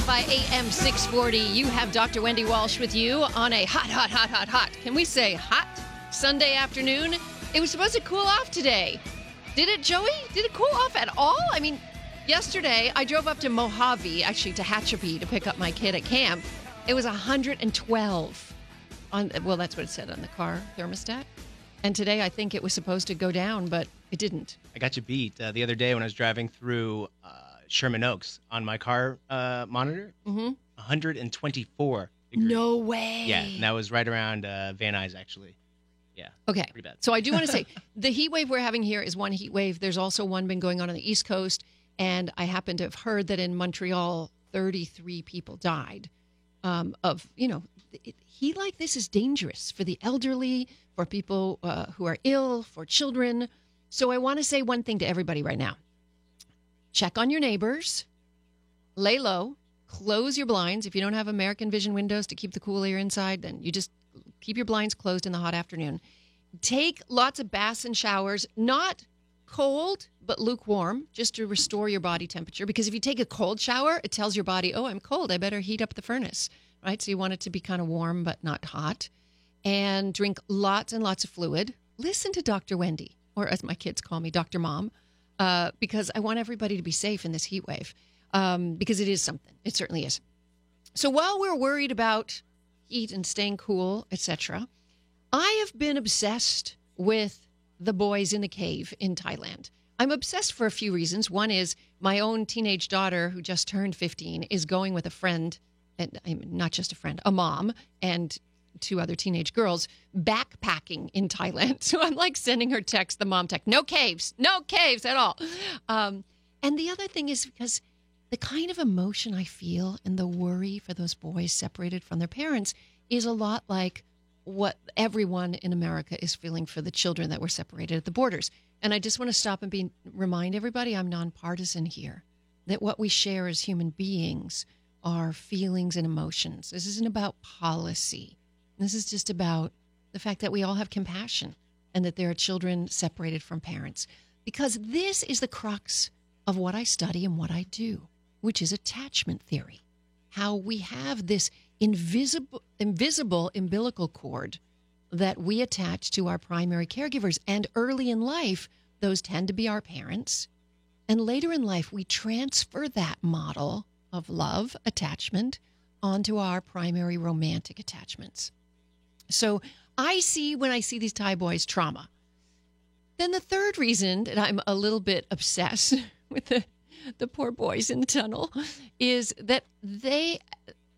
KFI AM 640. You have Dr. Wendy Walsh with you on a hot, hot, hot, hot, hot. Can we say hot Sunday afternoon? It was supposed to cool off today. Did it, Joey? Did it cool off at all? I mean, yesterday I drove up to Mojave, actually to Tehachapi, to pick up my kid at camp. It was 112 on. Well, that's what it said on the car thermostat. And today I think it was supposed to go down, but it didn't. I got you beat uh, the other day when I was driving through uh, Sherman Oaks on my car uh, monitor. Mm-hmm. 124 degrees. No way. Yeah, and that was right around uh, Van Nuys, actually. Yeah. Okay. Pretty bad. So I do want to say the heat wave we're having here is one heat wave. There's also one been going on on the East Coast, and I happen to have heard that in Montreal, 33 people died um, of you know heat like this is dangerous for the elderly, for people uh, who are ill, for children. So I want to say one thing to everybody right now: check on your neighbors, lay low, close your blinds. If you don't have American Vision windows to keep the cool air inside, then you just keep your blinds closed in the hot afternoon. Take lots of baths and showers, not cold, but lukewarm, just to restore your body temperature. Because if you take a cold shower, it tells your body, oh, I'm cold. I better heat up the furnace, right? So you want it to be kind of warm, but not hot. And drink lots and lots of fluid. Listen to Dr. Wendy, or as my kids call me, Dr. Mom, uh, because I want everybody to be safe in this heat wave, um, because it is something. It certainly is. So while we're worried about heat and staying cool, etc., I have been obsessed with the boys in the cave in Thailand. I'm obsessed for a few reasons. One is my own teenage daughter, who just turned 15, is going with a friend, and I'm not just a friend, a mom, and two other teenage girls backpacking in Thailand. So I'm like sending her text, the mom text, no caves, no caves at all. Um, and the other thing is because the kind of emotion I feel and the worry for those boys separated from their parents is a lot like what everyone in America is feeling for the children that were separated at the borders. And I just want to stop and be remind everybody I'm nonpartisan here. That what we share as human beings are feelings and emotions. This isn't about policy. This is just about the fact that we all have compassion and that there are children separated from parents. Because this is the crux of what I study and what I do, which is attachment theory. How we have this invisible invisible umbilical cord that we attach to our primary caregivers and early in life those tend to be our parents and later in life we transfer that model of love attachment onto our primary romantic attachments so i see when i see these thai boys trauma. Then the third reason that i'm a little bit obsessed with the the poor boys in the tunnel is that they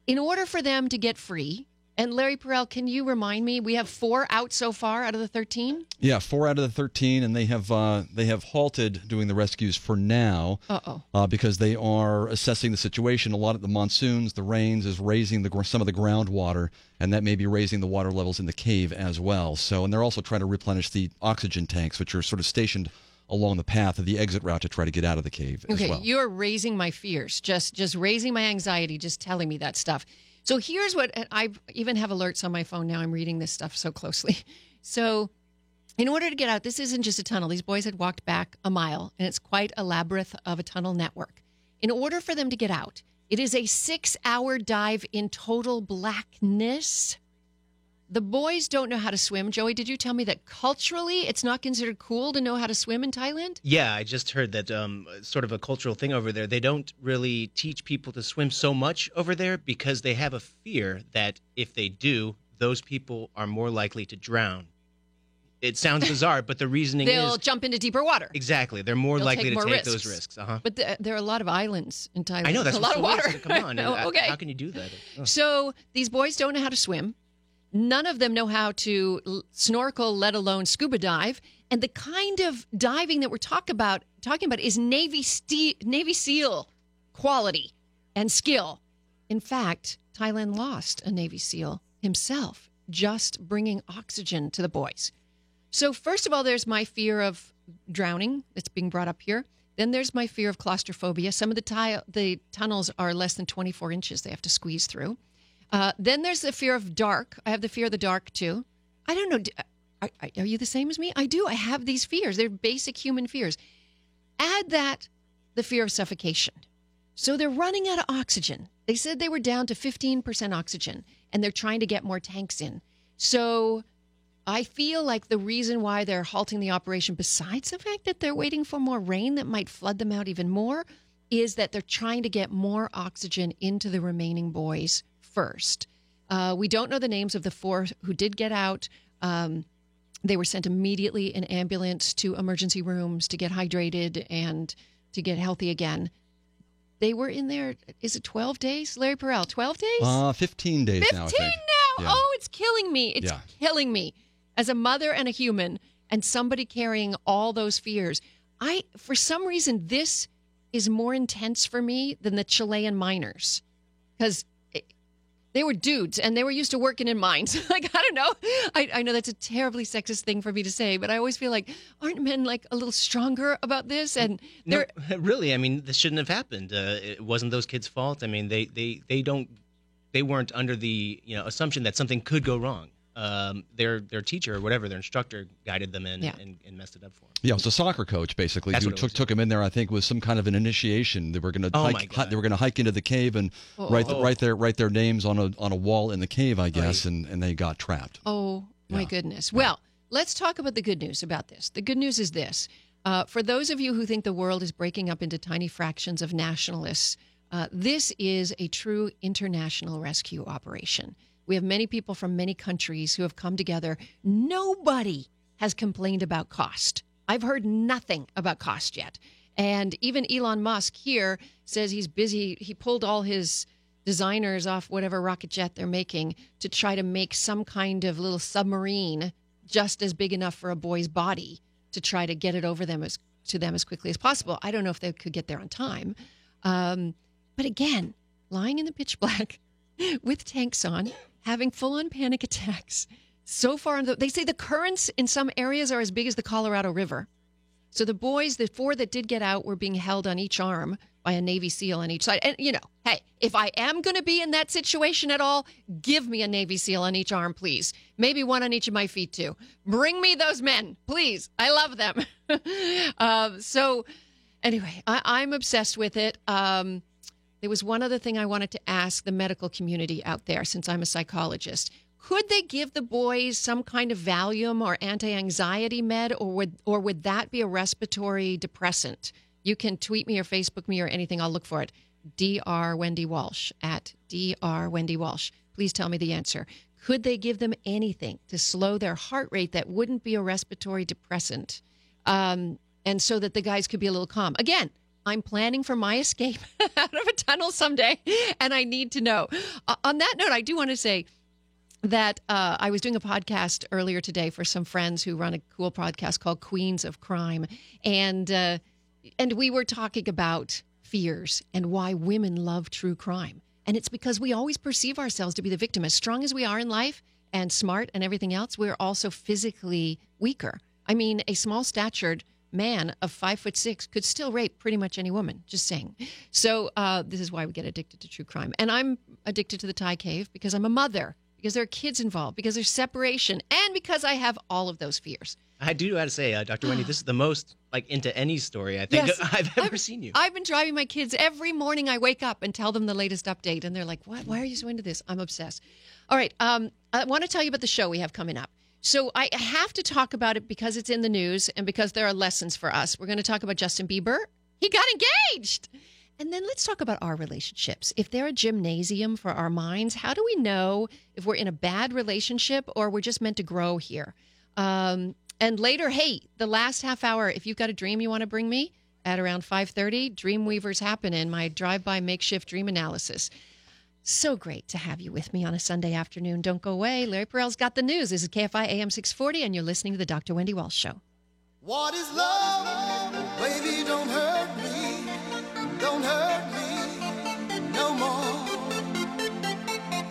in order for them to get free, and Larry Perel, can you remind me? We have four out so far out of the thirteen. Yeah, four out of the thirteen, and they have uh, they have halted doing the rescues for now. Uh-oh. Uh, because they are assessing the situation. A lot of the monsoons, the rains, is raising the some of the groundwater, and that may be raising the water levels in the cave as well. So, and they're also trying to replenish the oxygen tanks, which are sort of stationed along the path of the exit route to try to get out of the cave okay, as well. you're raising my fears, just just raising my anxiety, just telling me that stuff. So here's what I even have alerts on my phone now. I'm reading this stuff so closely. So, in order to get out, this isn't just a tunnel. These boys had walked back a mile, and it's quite a labyrinth of a tunnel network. In order for them to get out, it is a six-hour dive in total blackness. The boys don't know how to swim. Joey, did you tell me that culturally it's not considered cool to know how to swim in Thailand? Yeah, I just heard that um, sort of a cultural thing over there. They don't really teach people to swim so much over there because they have a fear that if they do, those people are more likely to drown. It sounds bizarre, but the reasoning is They'll is jump into deeper water. exactly they're more They'll likely take to more take risks. those risks. Uh huh. But the, there are a lot of islands in Thailand. I know that's a lot of water. Come on, okay. How can you do that? Oh. So these boys don't know how to swim. None of them know how to snorkel, let alone scuba dive. And the kind of diving that we're talk about, talking about is Navy, ste- Navy SEAL quality and skill. In fact, Thailand lost a Navy SEAL himself just bringing oxygen to the boys. So, first of all, there's my fear of drowning that's being brought up here. Then there's my fear of claustrophobia. Some of the, ti- the tunnels are less than 24 inches they have to squeeze through. Uh, then there's the fear of dark. I have the fear of the dark too. I don't know. Are, are you the same as me? I do. I have these fears. They're basic human fears. Add that the fear of suffocation. So they're running out of oxygen. They said they were down to 15% oxygen and they're trying to get more tanks in. So I feel like the reason why they're halting the operation, besides the fact that they're waiting for more rain that might flood them out even more, is that they're trying to get more oxygen into the remaining boys first. Uh, we don't know the names of the four who did get out. Um, they were sent immediately in ambulance to emergency rooms to get hydrated and to get healthy again. They were in there, is it 12 days? Larry Perrell, 12 days? Uh, 15 days 15 now, I now. Yeah. Oh, it's killing me. It's Yeah. killing me. As a mother and a human and somebody carrying all those fears, I for some reason this is more intense for me than the Chilean miners cuz they were dudes and they were used to working in mines. like I don't know. I, I know that's a terribly sexist thing for me to say, but I always feel like aren't men like a little stronger about this? And No, they're really. I mean, this shouldn't have happened. Uh, it wasn't those kids' fault. I mean, they, they, they don't, they weren't under the you know assumption that something could go wrong. Um, their their teacher or whatever their instructor guided them in Yeah. and, and messed it up for them. Yeah, it was a soccer coach basically That's who took was, took him in there. I think with some kind of an initiation. They were going to Oh, hike. God. They were going to hike into the cave and write the, Oh. write their write their names on a on a wall in the cave, I guess, Right. and and they got trapped. Oh my Yeah. goodness. Well, let's talk about the good news about this. The good news is this: uh, for those of you who think the world is breaking up into tiny fractions of nationalists, uh, this is a true international rescue operation. We have many people from many countries who have come together. Nobody has complained about cost. I've heard nothing about cost yet. And even Elon Musk here says he's busy. He pulled all his designers off whatever rocket jet they're making to try to make some kind of little submarine just as big enough for a boy's body to try to get it over them as to them as quickly as possible. I don't know if they could get there on time. Um, but again, lying in the pitch black with tanks on, having full on panic attacks. So far, the, they say the currents in some areas are as big as the Colorado River. So the boys, the four that did get out, were being held on each arm by a Navy SEAL on each side. And, you know, hey, if I am going to be in that situation at all, give me a Navy SEAL on each arm, please. Maybe one on each of my feet, too. Bring me those men, please. I love them. um, so, anyway, I, I'm obsessed with it. Um, there was one other thing I wanted to ask the medical community out there since I'm a psychologist. Could they give the boys some kind of Valium or anti-anxiety med or would or would that be a respiratory depressant? You can tweet me or Facebook me or anything. I'll look for it. Dr. Wendy Walsh at Dr. Wendy Walsh. Please tell me the answer. Could they give them anything to slow their heart rate that wouldn't be a respiratory depressant? Um, and so that the guys could be a little calm. Again, I'm planning for my escape out of a tunnel someday, and I need to know. Uh, on that note, I do want to say that uh, I was doing a podcast earlier today for some friends who run a cool podcast called Queens of Crime, and uh, and we were talking about fears and why women love true crime, and it's because we always perceive ourselves to be the victim. As strong as we are in life and smart and everything else, we're also physically weaker. I mean, a small statured man of five foot six could still rape pretty much any woman. Just saying. So uh, this is why we get addicted to true crime, and I'm addicted to the Thai cave because I'm a mother, because there are kids involved, because there's separation, and because I have all of those fears. I do got to say, uh, Dr. Wendy, this is the most like into any story I think Yes. I've ever seen you. I've been driving my kids every morning. I wake up and tell them the latest update, and they're like, "What? Why are you so into this?" I'm obsessed. All right, um, I want to tell you about the show we have coming up. So I have to talk about it because it's in the news and because there are lessons for us. We're going to talk about Justin Bieber. He got engaged. And then let's talk about our relationships. If they're a gymnasium for our minds, how do we know if we're in a bad relationship or we're just meant to grow here? Um, and later, hey, the last half hour, if you've got a dream you want to bring me at around 5:30, Dreamweavers happen in my drive-by makeshift dream analysis. So great to have you with me on a Sunday afternoon. Don't go away. Larry Perrell's got the news. This is KFI AM 640, and you're listening to the Dr. Wendy Walsh Show. What is love? Baby, don't hurt me. Don't hurt me no more.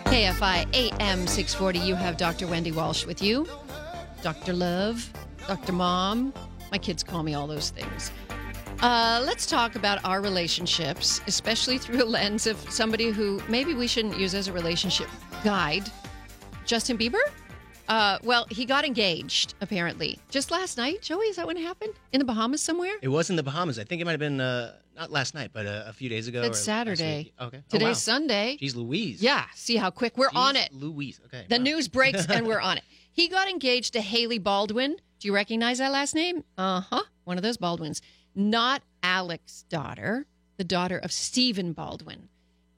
KFI AM 640, you have Dr. Wendy Walsh with you. Dr. Love, Dr. Mom. My kids call me all those things. Uh, let's talk about our relationships, especially through a lens of somebody who maybe we shouldn't use as a relationship guide. Justin Bieber? Uh, well, he got engaged apparently just last night. Joey, is that when it happened? In the Bahamas somewhere? It was in the Bahamas. I think it might have been uh, not last night, but uh, a few days ago. It's Saturday. Okay. Oh, Today's wow. Sunday. Jeez Louise. Yeah, see how quick we're on it. Louise. Okay. The wow. news breaks and we're on it. He got engaged to Hailey Baldwin. Do you recognize that last name? Uh huh. One of those Baldwins. Not Alex's daughter, the daughter of Stephen Baldwin.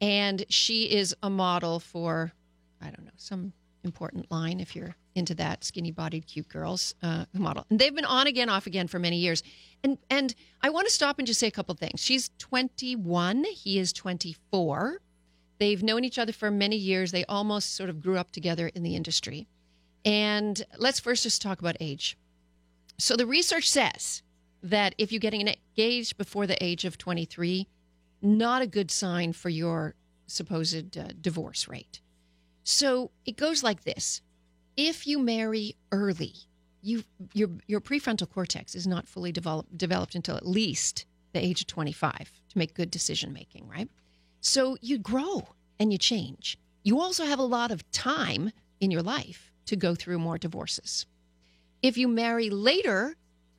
And she is a model for, I don't know, some important line if you're into that skinny bodied cute girls uh, model. And they've been on again, off again for many years. And and I want to stop and just say a couple things. She's 21, he is 24. They've known each other for many years. They almost sort of grew up together in the industry. And let's first just talk about age. So the research says that if you're getting engaged before the age of 23, not a good sign for your supposed uh, divorce rate. So it goes like this. If you marry early, you your your prefrontal cortex is not fully developed developed until at least the age of 25 to make good decision making, right? So you grow and you change. You also have a lot of time in your life to go through more divorces. If you marry later,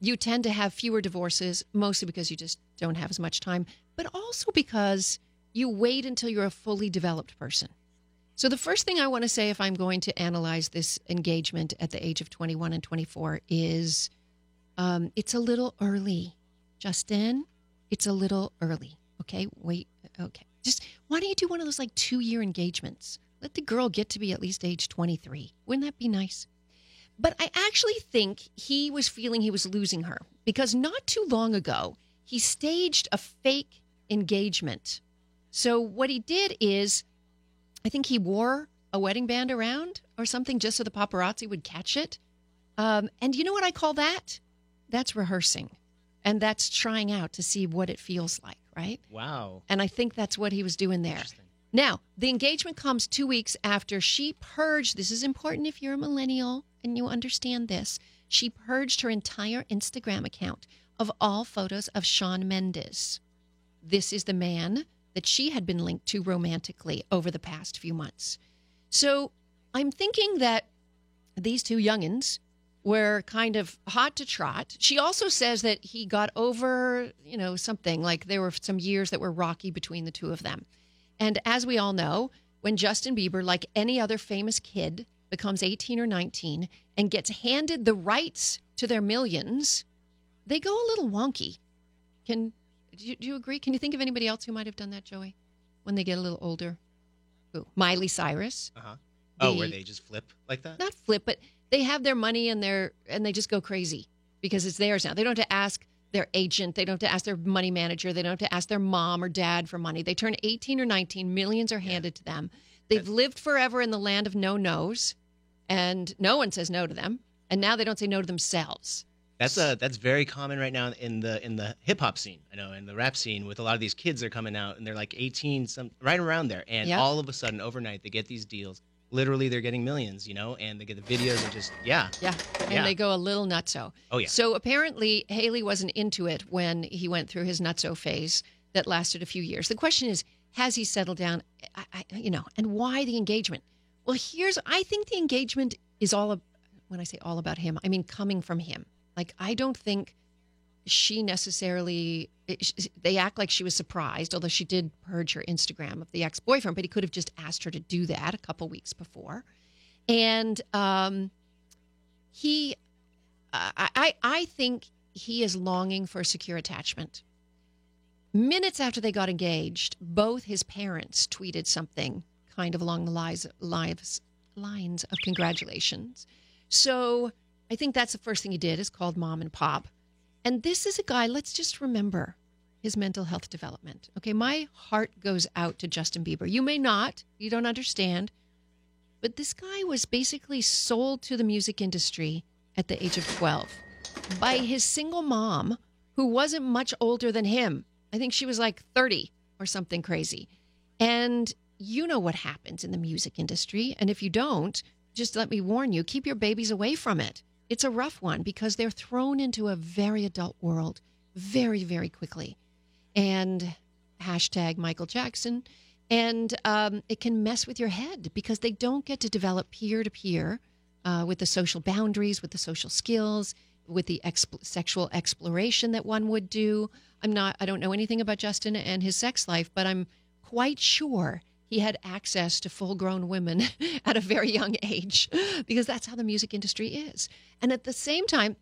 you tend to have fewer divorces, mostly because you just don't have as much time, but also because you wait until you're a fully developed person. So, the first thing I want to say if I'm going to analyze this engagement at the age of 21 and 24 is um, it's a little early. Justin, it's a little early. Okay, wait. Okay. Just why don't you do one of those like two year engagements? Let the girl get to be at least age 23. Wouldn't that be nice? But I actually think he was feeling he was losing her because not too long ago, he staged a fake engagement. So, what he did is, I think he wore a wedding band around or something just so the paparazzi would catch it. Um, and you know what I call that? That's rehearsing. And that's trying out to see what it feels like, right? Wow. And I think that's what he was doing there. Now, the engagement comes two weeks after she purged. This is important if you're a millennial and you understand this. She purged her entire Instagram account of all photos of Shawn Mendes. This is the man that she had been linked to romantically over the past few months. So I'm thinking that these two youngins were kind of hot to trot. She also says that he got over, you know, something like there were some years that were rocky between the two of them. And as we all know, when Justin Bieber, like any other famous kid, becomes 18 or 19 and gets handed the rights to their millions, they go a little wonky. Can do you, do you agree? Can you think of anybody else who might have done that, Joey, when they get a little older? Who? Miley Cyrus. Uh huh. Oh, where they just flip like that? Not flip, but they have their money and their and they just go crazy because it's theirs now. They don't have to ask their agent. They don't have to ask their money manager. They don't have to ask their mom or dad for money. They turn 18 or 19, millions are handed to them. They've lived forever in the land of no nos, and no one says no to them. And now they don't say no to themselves. That's uh that's very common right now in the in the hip hop scene. I know in the rap scene with a lot of these kids are coming out and they're like 18 some right around there and Yeah. all of a sudden overnight they get these deals. Literally they're getting millions, you know, and they get the videos and just yeah. Yeah. And Yeah. they go a little nutso. Oh yeah. So apparently, Haley wasn't into it when he went through his nutso phase that lasted a few years. The question is, has he settled down? I, I, you know, and why the engagement? Well, here's I think the engagement is all when I say all about him, I mean coming from him. Like I don't think she necessarily they act like she was surprised although she did purge her instagram of the ex-boyfriend but he could have just asked her to do that a couple weeks before and um he I, I I think he is longing for a secure attachment. Minutes after they got engaged, both his parents tweeted something kind of along the lines, lives, lines of congratulations. So I think that's the first thing he did is called mom and pop. And this is a guy, let's just remember his mental health development. Okay, my heart goes out to Justin Bieber. You may not, you don't understand, but this guy was basically sold to the music industry at the age of 12 by his single mom, who wasn't much older than him. I think she was like 30 or something crazy. And you know what happens in the music industry. And if you don't, just let me warn you keep your babies away from it. It's a rough one because they're thrown into a very adult world very, very quickly. And hashtag Michael Jackson. And um, it can mess with your head because they don't get to develop peer to peer with the social boundaries, with the social skills, with the exp- sexual exploration that one would do. I'm not, I don't know anything about Justin and his sex life, but I'm quite sure he had access to full grown women at a very young age because that's how the music industry is. And at the same time,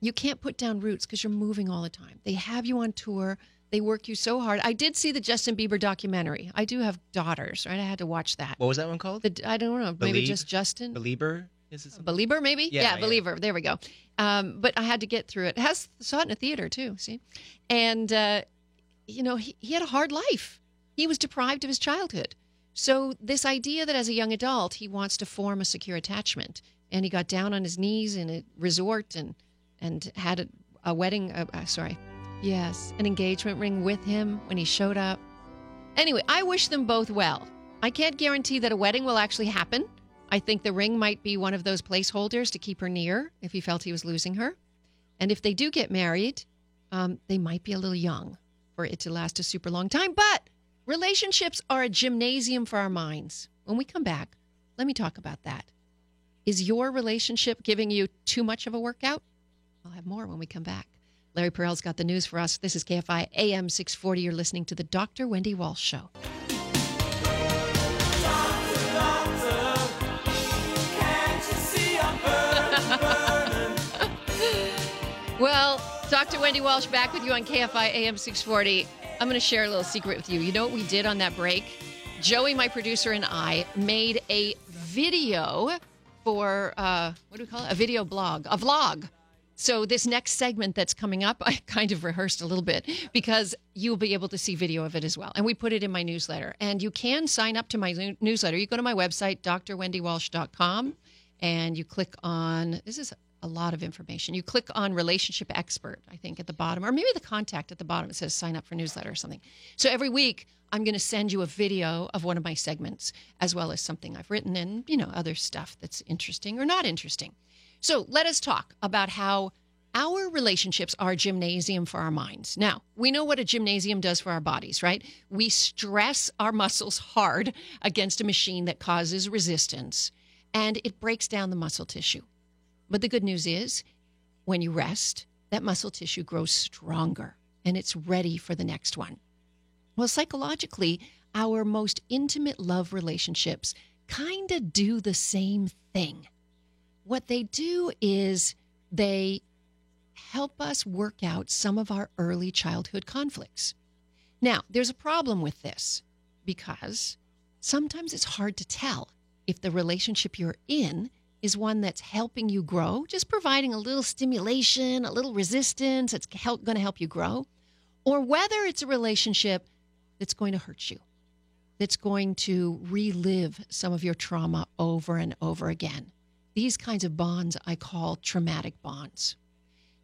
you can't put down roots because you're moving all the time. They have you on tour. They work you so hard. I did see the Justin Bieber documentary. I do have daughters, right? I had to watch that. What was that one called? The, I don't know. Maybe Believe? just Justin. Belieber? Is it something? Believer, maybe? Yeah, Yeah, yeah. Believer. There we go. Um, but I had to get through it. it. Has saw it in a theater too. See, and uh, you know he, he had a hard life. He was deprived of his childhood. So this idea that as a young adult he wants to form a secure attachment, and he got down on his knees in a resort and and had a, a wedding. Uh, uh, sorry, yes, an engagement ring with him when he showed up. Anyway, I wish them both well. I can't guarantee that a wedding will actually happen. I think the ring might be one of those placeholders to keep her near if he felt he was losing her. And if they do get married, um, they might be a little young for it to last a super long time. But relationships are a gymnasium for our minds. When we come back, let me talk about that. Is your relationship giving you too much of a workout? I'll have more when we come back. Larry Perrell's got the news for us. This is KFI AM 640. You're listening to the Dr. Wendy Walsh Show. Well, Dr. Wendy Walsh back with you on KFI AM 640. I'm going to share a little secret with you. You know what we did on that break? Joey, my producer, and I made a video for, uh, what do we call it? A video blog, a vlog. So, this next segment that's coming up, I kind of rehearsed a little bit because you'll be able to see video of it as well. And we put it in my newsletter. And you can sign up to my new- newsletter. You go to my website, drwendywalsh.com, and you click on this is a lot of information. You click on relationship expert, I think, at the bottom, or maybe the contact at the bottom. It says sign up for newsletter or something. So every week, I'm going to send you a video of one of my segments, as well as something I've written and, you know, other stuff that's interesting or not interesting. So let us talk about how our relationships are gymnasium for our minds. Now, we know what a gymnasium does for our bodies, right? We stress our muscles hard against a machine that causes resistance, and it breaks down the muscle tissue. But the good news is, when you rest, that muscle tissue grows stronger and it's ready for the next one. Well, psychologically, our most intimate love relationships kind of do the same thing. What they do is they help us work out some of our early childhood conflicts. Now, there's a problem with this because sometimes it's hard to tell if the relationship you're in is one that's helping you grow, just providing a little stimulation, a little resistance, it's help, going to help you grow, or whether it's a relationship that's going to hurt you, that's going to relive some of your trauma over and over again. These kinds of bonds I call traumatic bonds.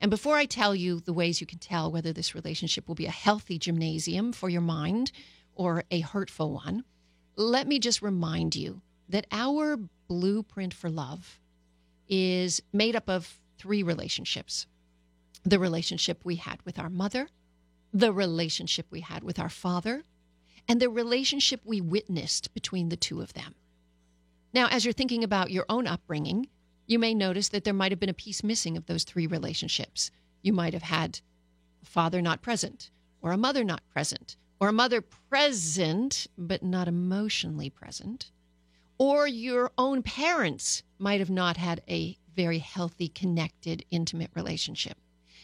And before I tell you the ways you can tell whether this relationship will be a healthy gymnasium for your mind or a hurtful one, let me just remind you that our blueprint for love is made up of three relationships the relationship we had with our mother, the relationship we had with our father, and the relationship we witnessed between the two of them. Now, as you're thinking about your own upbringing, you may notice that there might have been a piece missing of those three relationships. You might have had a father not present, or a mother not present, or a mother present, but not emotionally present. Or your own parents might have not had a very healthy, connected, intimate relationship.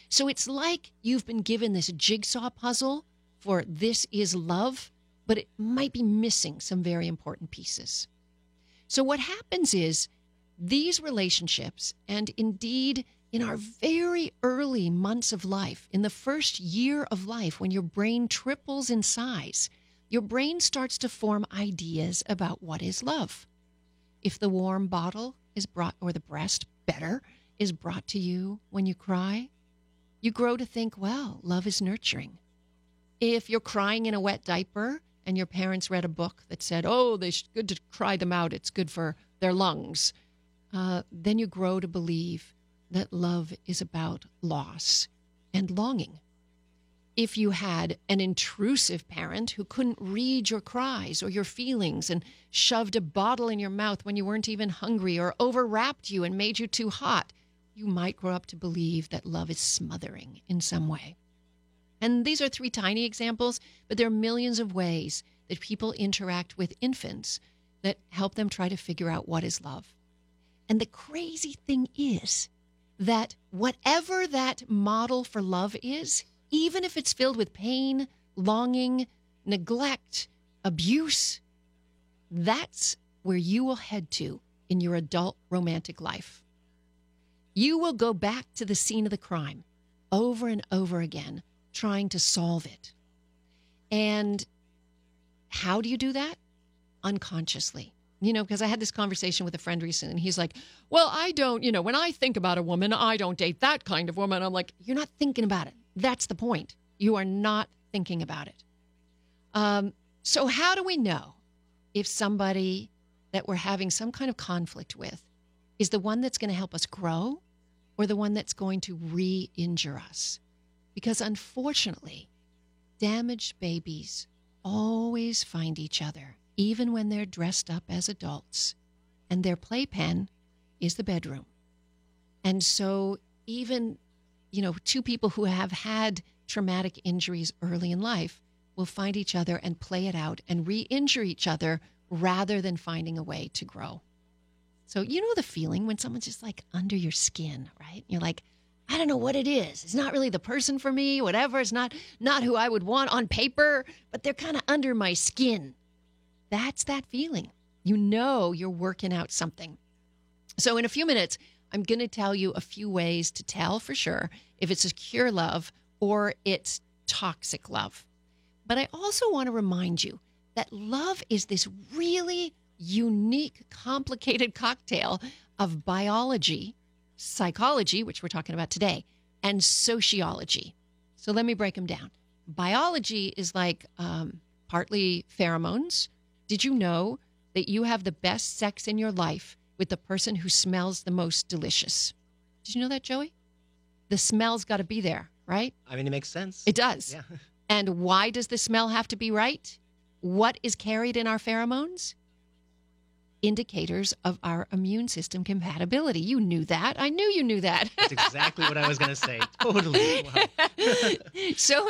So it's like you've been given this jigsaw puzzle for this is love, but it might be missing some very important pieces. So what happens is these relationships, and indeed in our very early months of life, in the first year of life, when your brain triples in size, your brain starts to form ideas about what is love. If the warm bottle is brought, or the breast, better, is brought to you when you cry, you grow to think, well, love is nurturing. If you're crying in a wet diaper and your parents read a book that said, oh, it's good to cry them out, it's good for their lungs, uh, then you grow to believe that love is about loss and longing. If you had an intrusive parent who couldn't read your cries or your feelings and shoved a bottle in your mouth when you weren't even hungry or overwrapped you and made you too hot, you might grow up to believe that love is smothering in some way. And these are three tiny examples, but there are millions of ways that people interact with infants that help them try to figure out what is love. And the crazy thing is that whatever that model for love is, even if it's filled with pain, longing, neglect, abuse, that's where you will head to in your adult romantic life. You will go back to the scene of the crime over and over again, trying to solve it. And how do you do that? Unconsciously. You know, because I had this conversation with a friend recently, and he's like, Well, I don't, you know, when I think about a woman, I don't date that kind of woman. I'm like, You're not thinking about it. That's the point. You are not thinking about it. Um, so, how do we know if somebody that we're having some kind of conflict with is the one that's going to help us grow or the one that's going to re injure us? Because unfortunately, damaged babies always find each other, even when they're dressed up as adults, and their playpen is the bedroom. And so, even you know, two people who have had traumatic injuries early in life will find each other and play it out and re injure each other rather than finding a way to grow. So, you know the feeling when someone's just like under your skin, right? You're like, I don't know what it is. It's not really the person for me, whatever. It's not not who I would want on paper, but they're kind of under my skin. That's that feeling. You know you're working out something. So in a few minutes, I'm going to tell you a few ways to tell for sure if it's secure love or it's toxic love. But I also want to remind you that love is this really unique, complicated cocktail of biology, psychology, which we're talking about today, and sociology. So let me break them down. Biology is like um, partly pheromones. Did you know that you have the best sex in your life with the person who smells the most delicious? Did you know that, Joey? The smell's got to be there, right? I mean, it makes sense. It does. Yeah. And why does the smell have to be right? What is carried in our pheromones? Indicators of our immune system compatibility. You knew that. I knew you knew that. That's exactly what I was going to say. Totally. Wow. so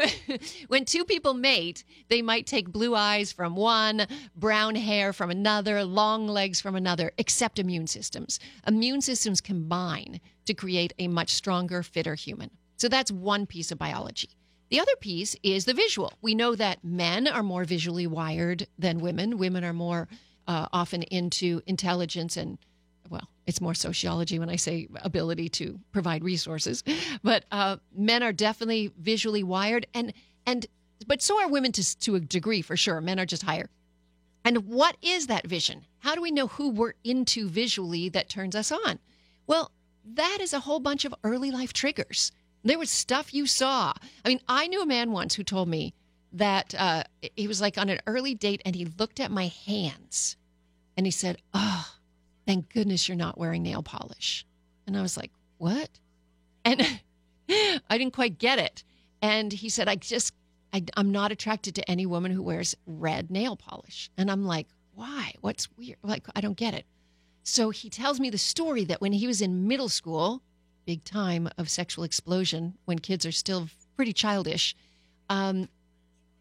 when two people mate, they might take blue eyes from one, brown hair from another, long legs from another, except immune systems. Immune systems combine to create a much stronger, fitter human. So that's one piece of biology. The other piece is the visual. We know that men are more visually wired than women. Women are more uh, often into intelligence and, well, it's more sociology when I say ability to provide resources. But uh, men are definitely visually wired, and and but so are women to to a degree for sure. Men are just higher. And what is that vision? How do we know who we're into visually that turns us on? Well, that is a whole bunch of early life triggers. There was stuff you saw. I mean, I knew a man once who told me that uh, he was like on an early date and he looked at my hands and he said, Oh, thank goodness you're not wearing nail polish. And I was like, What? And I didn't quite get it. And he said, I just, I, I'm not attracted to any woman who wears red nail polish. And I'm like, Why? What's weird? Like, I don't get it. So he tells me the story that when he was in middle school, big time of sexual explosion when kids are still pretty childish, um,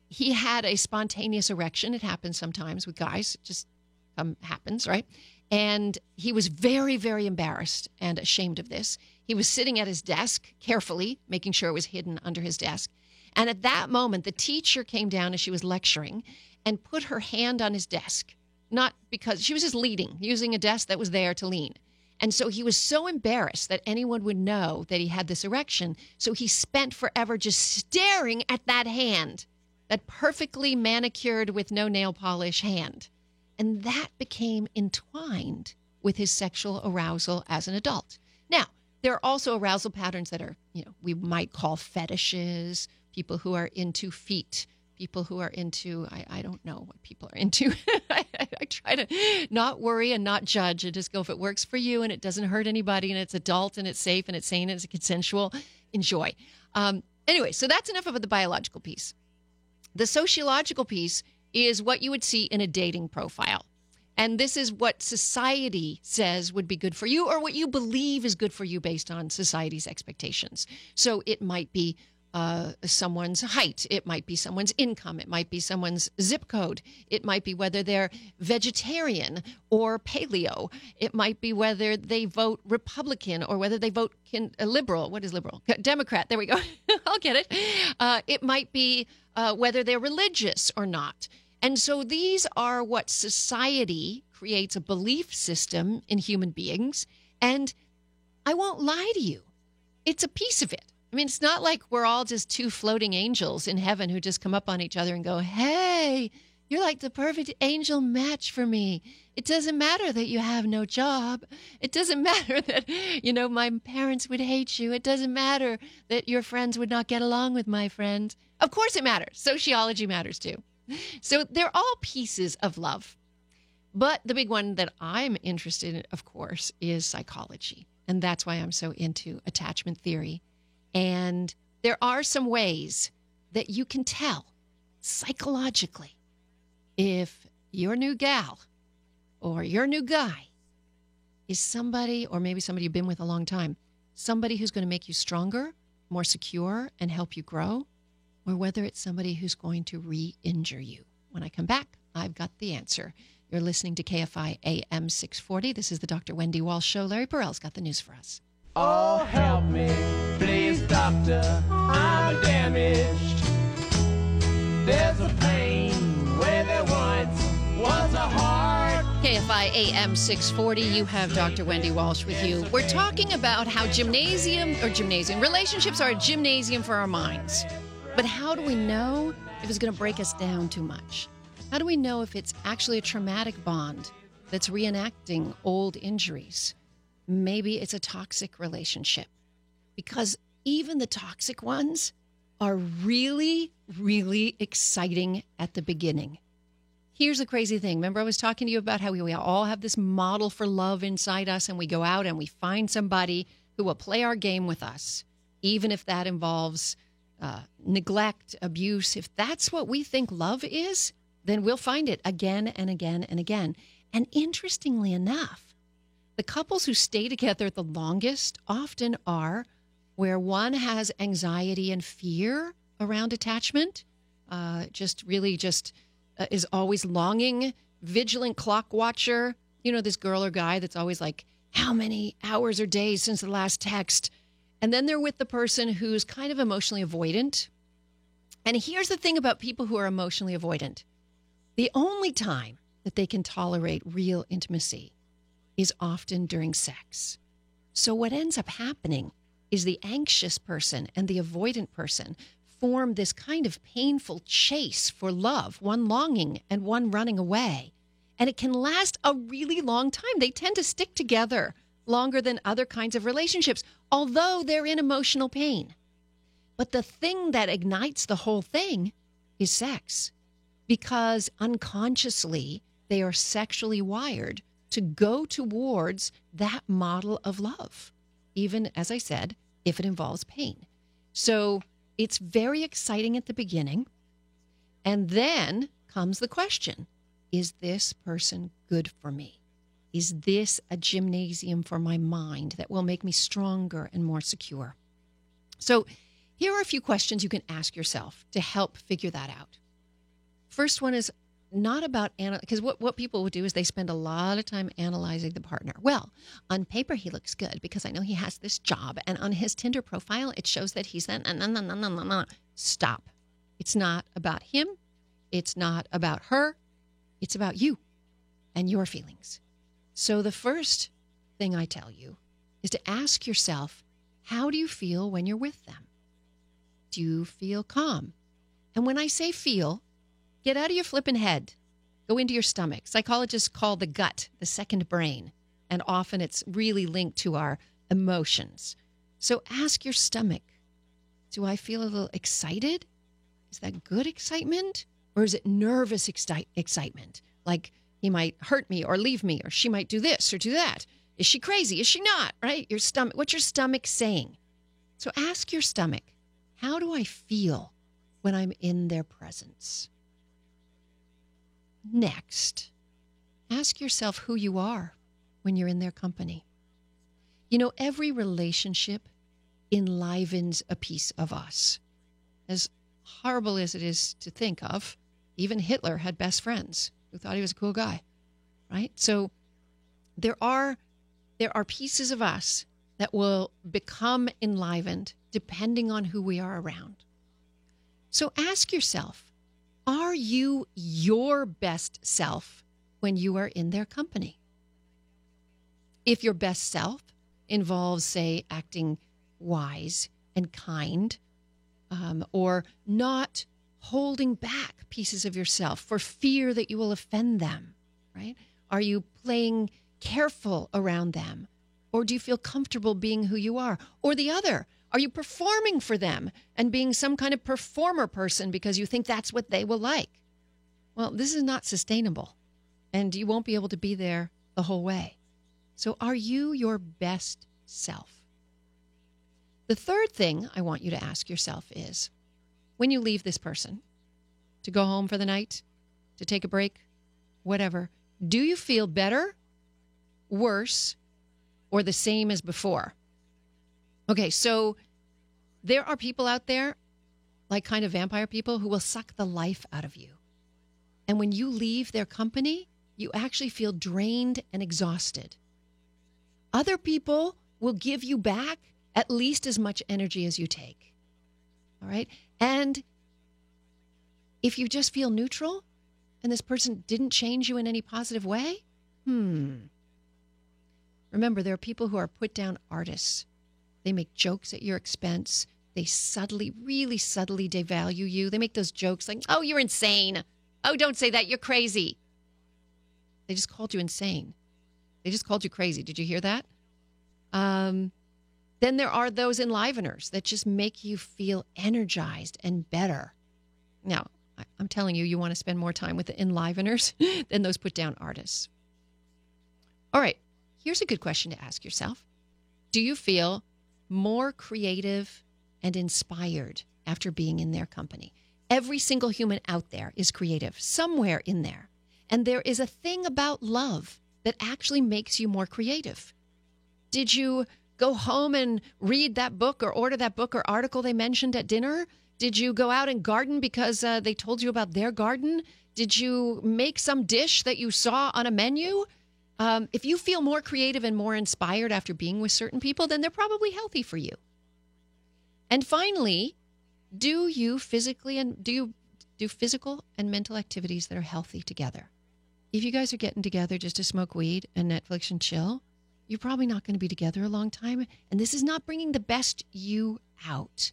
he had a spontaneous erection. It happens sometimes with guys, it just um, happens, right? And he was very, very embarrassed and ashamed of this. He was sitting at his desk carefully, making sure it was hidden under his desk. And at that moment, the teacher came down as she was lecturing and put her hand on his desk, not because she was just leading, using a desk that was there to lean. And so he was so embarrassed that anyone would know that he had this erection. So he spent forever just staring at that hand, that perfectly manicured with no nail polish hand. And that became entwined with his sexual arousal as an adult. Now, there are also arousal patterns that are, you know, we might call fetishes, people who are into feet, people who are into, I, I don't know what people are into. I, I try to not worry and not judge and just go if it works for you and it doesn't hurt anybody and it's adult and it's safe and it's sane and it's consensual, enjoy. Um, Anyway, so that's enough about the biological piece. The sociological piece is what you would see in a dating profile. And this is what society says would be good for you or what you believe is good for you based on society's expectations. So it might be uh, someone's height, it might be someone's income, it might be someone's zip code, it might be whether they're vegetarian or paleo, it might be whether they vote Republican or whether they vote uh, liberal. What is liberal? Democrat. There we go. I'll get it. Uh, it might be uh, whether they're religious or not. And so these are what society creates a belief system in human beings. And I won't lie to you, it's a piece of it. I mean, it's not like we're all just two floating angels in heaven who just come up on each other and go, Hey, you're like the perfect angel match for me. It doesn't matter that you have no job. It doesn't matter that, you know, my parents would hate you. It doesn't matter that your friends would not get along with my friends. Of course it matters. Sociology matters too. So they're all pieces of love. But the big one that I'm interested in, of course, is psychology. And that's why I'm so into attachment theory and there are some ways that you can tell psychologically if your new gal or your new guy is somebody, or maybe somebody you've been with a long time, somebody who's going to make you stronger, more secure, and help you grow, or whether it's somebody who's going to re injure you. When I come back, I've got the answer. You're listening to KFI AM 640. This is the Dr. Wendy Walsh Show. Larry Burrell's got the news for us. Oh, help me, please, doctor. I'm damaged. There's a pain where there once was a heart. KFI AM 640, you have Dr. Wendy Walsh with you. We're talking about how gymnasium or gymnasium relationships are a gymnasium for our minds. But how do we know if it's going to break us down too much? How do we know if it's actually a traumatic bond that's reenacting old injuries? Maybe it's a toxic relationship because even the toxic ones are really, really exciting at the beginning. Here's the crazy thing. Remember, I was talking to you about how we all have this model for love inside us, and we go out and we find somebody who will play our game with us, even if that involves uh, neglect, abuse. If that's what we think love is, then we'll find it again and again and again. And interestingly enough, the couples who stay together the longest often are where one has anxiety and fear around attachment, uh, just really just uh, is always longing, vigilant clock watcher. You know, this girl or guy that's always like, how many hours or days since the last text? And then they're with the person who's kind of emotionally avoidant. And here's the thing about people who are emotionally avoidant the only time that they can tolerate real intimacy is often during sex. So, what ends up happening is the anxious person and the avoidant person form this kind of painful chase for love, one longing and one running away. And it can last a really long time. They tend to stick together longer than other kinds of relationships, although they're in emotional pain. But the thing that ignites the whole thing is sex, because unconsciously they are sexually wired to go towards that model of love, even as I said, if it involves pain. So it's very exciting at the beginning. And then comes the question Is this person good for me? Is this a gymnasium for my mind that will make me stronger and more secure? So, here are a few questions you can ask yourself to help figure that out. First one is not about because what, what people would do is they spend a lot of time analyzing the partner. Well on paper he looks good because i know he has this job and on his tinder profile it shows that he's nah, nah, nah, nah, nah. stop. It's not about him. It's not about her. It's about you and your feelings. So the first thing i tell you is to ask yourself how do you feel when you're with them? Do you feel calm? And when i say feel Get out of your flipping head. Go into your stomach. Psychologists call the gut the second brain, and often it's really linked to our emotions. So ask your stomach Do I feel a little excited? Is that good excitement? Or is it nervous excite- excitement? Like he might hurt me or leave me, or she might do this or do that. Is she crazy? Is she not? Right? Your stomach, what's your stomach saying? So ask your stomach, How do I feel when I'm in their presence? Next, ask yourself who you are when you're in their company. You know, every relationship enlivens a piece of us. As horrible as it is to think of, even Hitler had best friends who thought he was a cool guy, right? So there are there are pieces of us that will become enlivened depending on who we are around. So ask yourself, are you your best self when you are in their company? If your best self involves, say, acting wise and kind, um, or not holding back pieces of yourself for fear that you will offend them, right? Are you playing careful around them? Or do you feel comfortable being who you are? Or the other, are you performing for them and being some kind of performer person because you think that's what they will like? Well, this is not sustainable, and you won't be able to be there the whole way. So, are you your best self? The third thing I want you to ask yourself is when you leave this person to go home for the night, to take a break, whatever, do you feel better, worse, or the same as before? Okay, so there are people out there, like kind of vampire people, who will suck the life out of you. And when you leave their company, you actually feel drained and exhausted. Other people will give you back at least as much energy as you take. All right. And if you just feel neutral and this person didn't change you in any positive way, hmm. Remember, there are people who are put down artists. They make jokes at your expense. They subtly, really subtly devalue you. They make those jokes like, oh, you're insane. Oh, don't say that. You're crazy. They just called you insane. They just called you crazy. Did you hear that? Um, then there are those enliveners that just make you feel energized and better. Now, I'm telling you, you want to spend more time with the enliveners than those put down artists. All right, here's a good question to ask yourself Do you feel more creative and inspired after being in their company? Every single human out there is creative, somewhere in there. And there is a thing about love that actually makes you more creative. Did you go home and read that book or order that book or article they mentioned at dinner? Did you go out and garden because uh, they told you about their garden? Did you make some dish that you saw on a menu? Um, if you feel more creative and more inspired after being with certain people, then they're probably healthy for you. And finally, do you physically and do you do physical and mental activities that are healthy together? If you guys are getting together just to smoke weed and Netflix and chill, you're probably not going to be together a long time. And this is not bringing the best you out.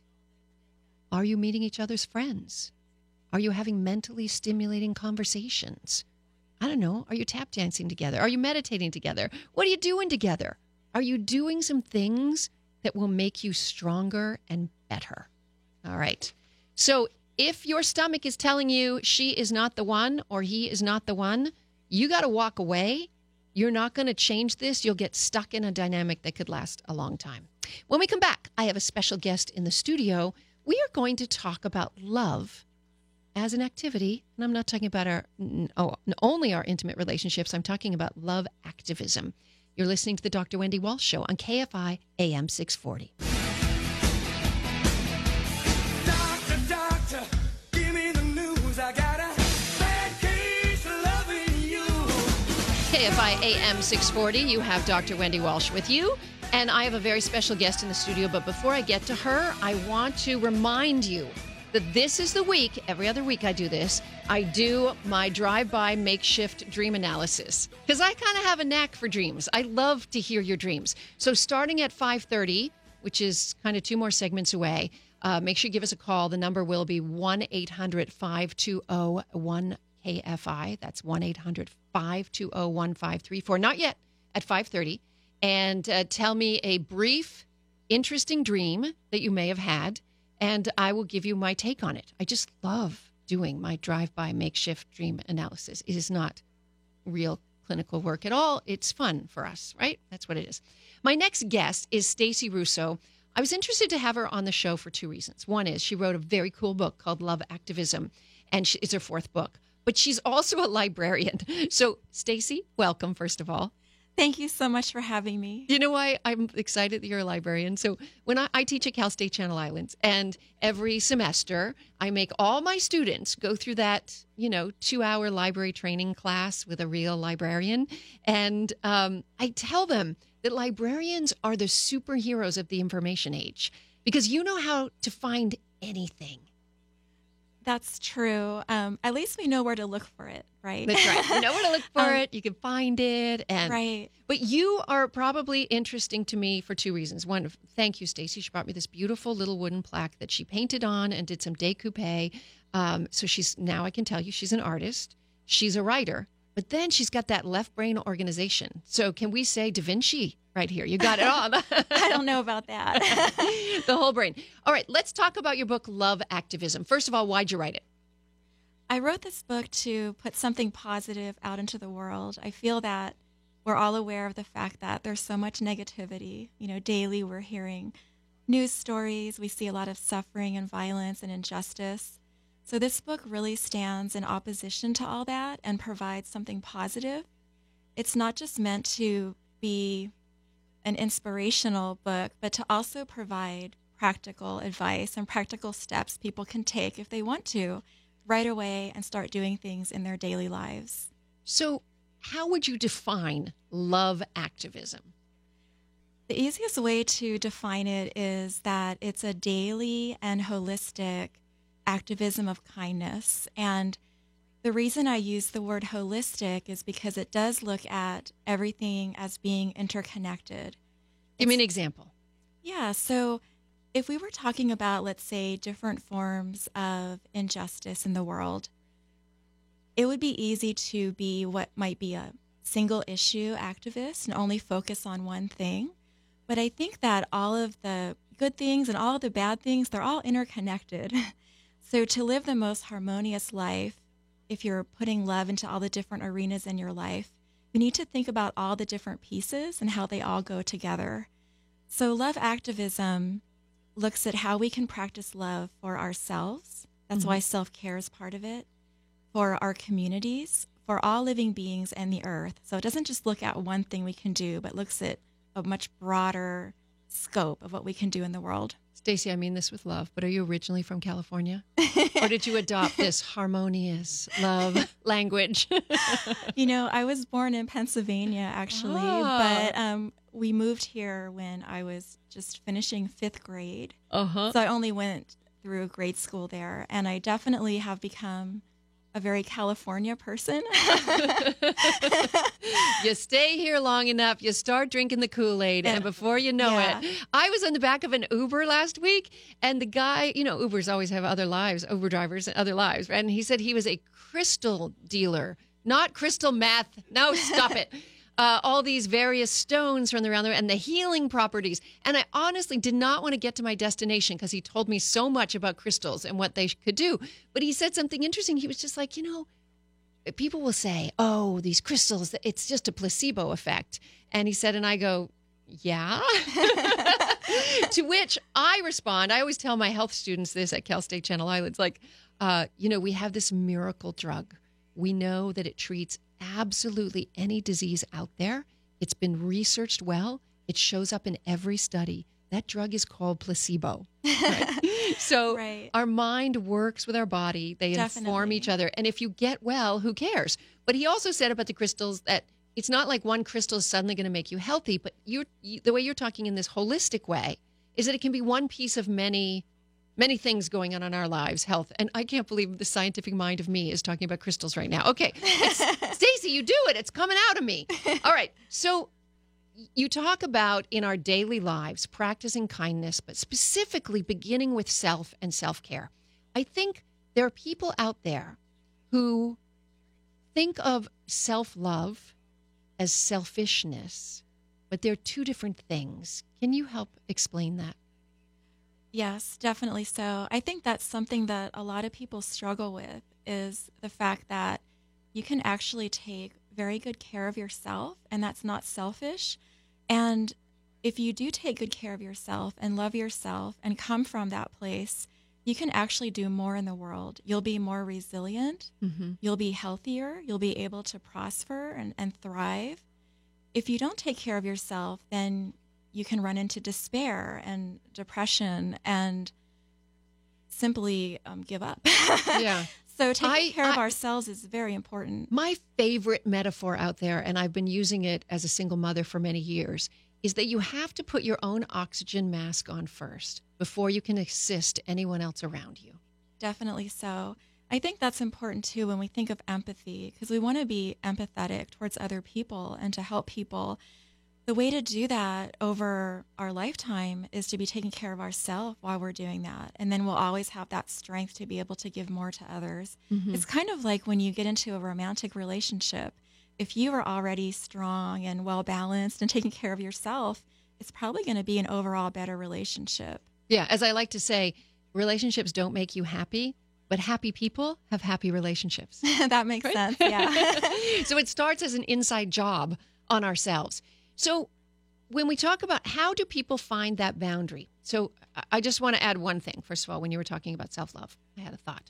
Are you meeting each other's friends? Are you having mentally stimulating conversations? I don't know. Are you tap dancing together? Are you meditating together? What are you doing together? Are you doing some things that will make you stronger and better? All right. So if your stomach is telling you she is not the one or he is not the one, you got to walk away. You're not going to change this. You'll get stuck in a dynamic that could last a long time. When we come back, I have a special guest in the studio. We are going to talk about love as an activity, and I'm not talking about our oh, only our intimate relationships. I'm talking about love activism. You're listening to the Dr. Wendy Walsh Show on KFI AM 640. Doctor, doctor, give me the news. I got a bad case of loving you. KFI AM 640, you have Dr. Wendy Walsh with you. And I have a very special guest in the studio. But before I get to her, I want to remind you that this is the week, every other week I do this, I do my drive by makeshift dream analysis. Because I kind of have a knack for dreams. I love to hear your dreams. So starting at 530, which is kind of two more segments away, uh, make sure you give us a call. The number will be 1 800 520 1KFI. That's 1 800 520 1534. Not yet at 530. And uh, tell me a brief, interesting dream that you may have had, and I will give you my take on it. I just love doing my drive by makeshift dream analysis. It is not real clinical work at all. It's fun for us, right? That's what it is. My next guest is Stacy Russo. I was interested to have her on the show for two reasons. One is she wrote a very cool book called Love Activism, and she, it's her fourth book. But she's also a librarian. So, Stacy, welcome first of all. Thank you so much for having me. You know why I'm excited that you're a librarian? So when I, I teach at Cal State Channel Islands, and every semester I make all my students go through that, you know, two-hour library training class with a real librarian, and um, I tell them that librarians are the superheroes of the information age because you know how to find anything. That's true. Um, at least we know where to look for it, right? That's right. You know where to look for Um, it. You can find it, and right. But you are probably interesting to me for two reasons. One, thank you, Stacy. She brought me this beautiful little wooden plaque that she painted on and did some decoupe. Um, so she's now I can tell you she's an artist. She's a writer, but then she's got that left brain organization. So can we say Da Vinci right here? You got it all. I don't know about that. the whole brain. All right, let's talk about your book, Love Activism. First of all, why'd you write it? I wrote this book to put something positive out into the world. I feel that we're all aware of the fact that there's so much negativity. You know, daily we're hearing news stories, we see a lot of suffering and violence and injustice. So this book really stands in opposition to all that and provides something positive. It's not just meant to be an inspirational book, but to also provide practical advice and practical steps people can take if they want to right away and start doing things in their daily lives. So, how would you define love activism? The easiest way to define it is that it's a daily and holistic activism of kindness. And the reason I use the word holistic is because it does look at everything as being interconnected. Give me an example. Yeah. So if we were talking about, let's say, different forms of injustice in the world, it would be easy to be what might be a single issue activist and only focus on one thing. But I think that all of the good things and all of the bad things, they're all interconnected. so to live the most harmonious life, if you're putting love into all the different arenas in your life, you need to think about all the different pieces and how they all go together. So, love activism looks at how we can practice love for ourselves. That's why mm-hmm. self care is part of it, for our communities, for all living beings and the earth. So, it doesn't just look at one thing we can do, but looks at a much broader scope of what we can do in the world. Stacy, I mean this with love, but are you originally from California? or did you adopt this harmonious love language? You know, I was born in Pennsylvania actually, Ah. but um, we moved here when I was just finishing fifth grade. uh huh. So I only went through grade school there, and I definitely have become a very California person. You stay here long enough, you start drinking the Kool Aid, and before you know yeah. it, I was in the back of an Uber last week, and the guy, you know, Ubers always have other lives, Uber drivers and other lives, and he said he was a crystal dealer, not crystal meth. No, stop it. Uh, all these various stones from around there and the healing properties. And I honestly did not want to get to my destination because he told me so much about crystals and what they could do. But he said something interesting. He was just like, you know, people will say, "Oh, these crystals, it's just a placebo effect." And he said, and I go, "Yeah." to which I respond, I always tell my health students this at Cal State Channel Islands, like, uh, you know, we have this miracle drug. We know that it treats absolutely any disease out there. It's been researched well. It shows up in every study. That drug is called placebo. Right? So Right. our mind works with our body. They inform each other. And if you get well, who cares? But he also said about the crystals that it's not like one crystal is suddenly going to make you healthy, but you're, you, the way you're talking in this holistic way is that it can be one piece of many many things going on in our lives, health. And I can't believe the scientific mind of me is talking about crystals right now. Okay. Stacey, you do it. It's coming out of me. All right. So you talk about in our daily lives practicing kindness, but specifically beginning with self and self care. I think there are people out there who think of self love as selfishness, but they're two different things. Can you help explain that? Yes, definitely so. I think that's something that a lot of people struggle with is the fact that you can actually take very good care of yourself and that's not selfish. And if you do take good care of yourself and love yourself and come from that place, you can actually do more in the world. You'll be more resilient. Mm-hmm. You'll be healthier. You'll be able to prosper and, and thrive. If you don't take care of yourself, then you can run into despair and depression and simply um, give up. Yeah. so taking I- care of ourselves is very important. My favorite metaphor out there, and I've been using it as a single mother for many years, is that you have to put your own oxygen mask on first before you can assist anyone else around you. Definitely so. I think that's important too when we think of empathy because we want to be empathetic towards other people and to help people. The way to do that over our lifetime is to be taking care of ourselves while we're doing that. And then we'll always have that strength to be able to give more to others. Mm-hmm. It's kind of like when you get into a romantic relationship. If you are already strong and well balanced and taking care of yourself, it's probably going to be an overall better relationship. Yeah, as I like to say, relationships don't make you happy, but happy people have happy relationships. that makes sense. Yeah. so it starts as an inside job on ourselves. So when we talk about how do people find that boundary? So I- just want to add one thing. First of all, when you were talking about self love, I had a thought.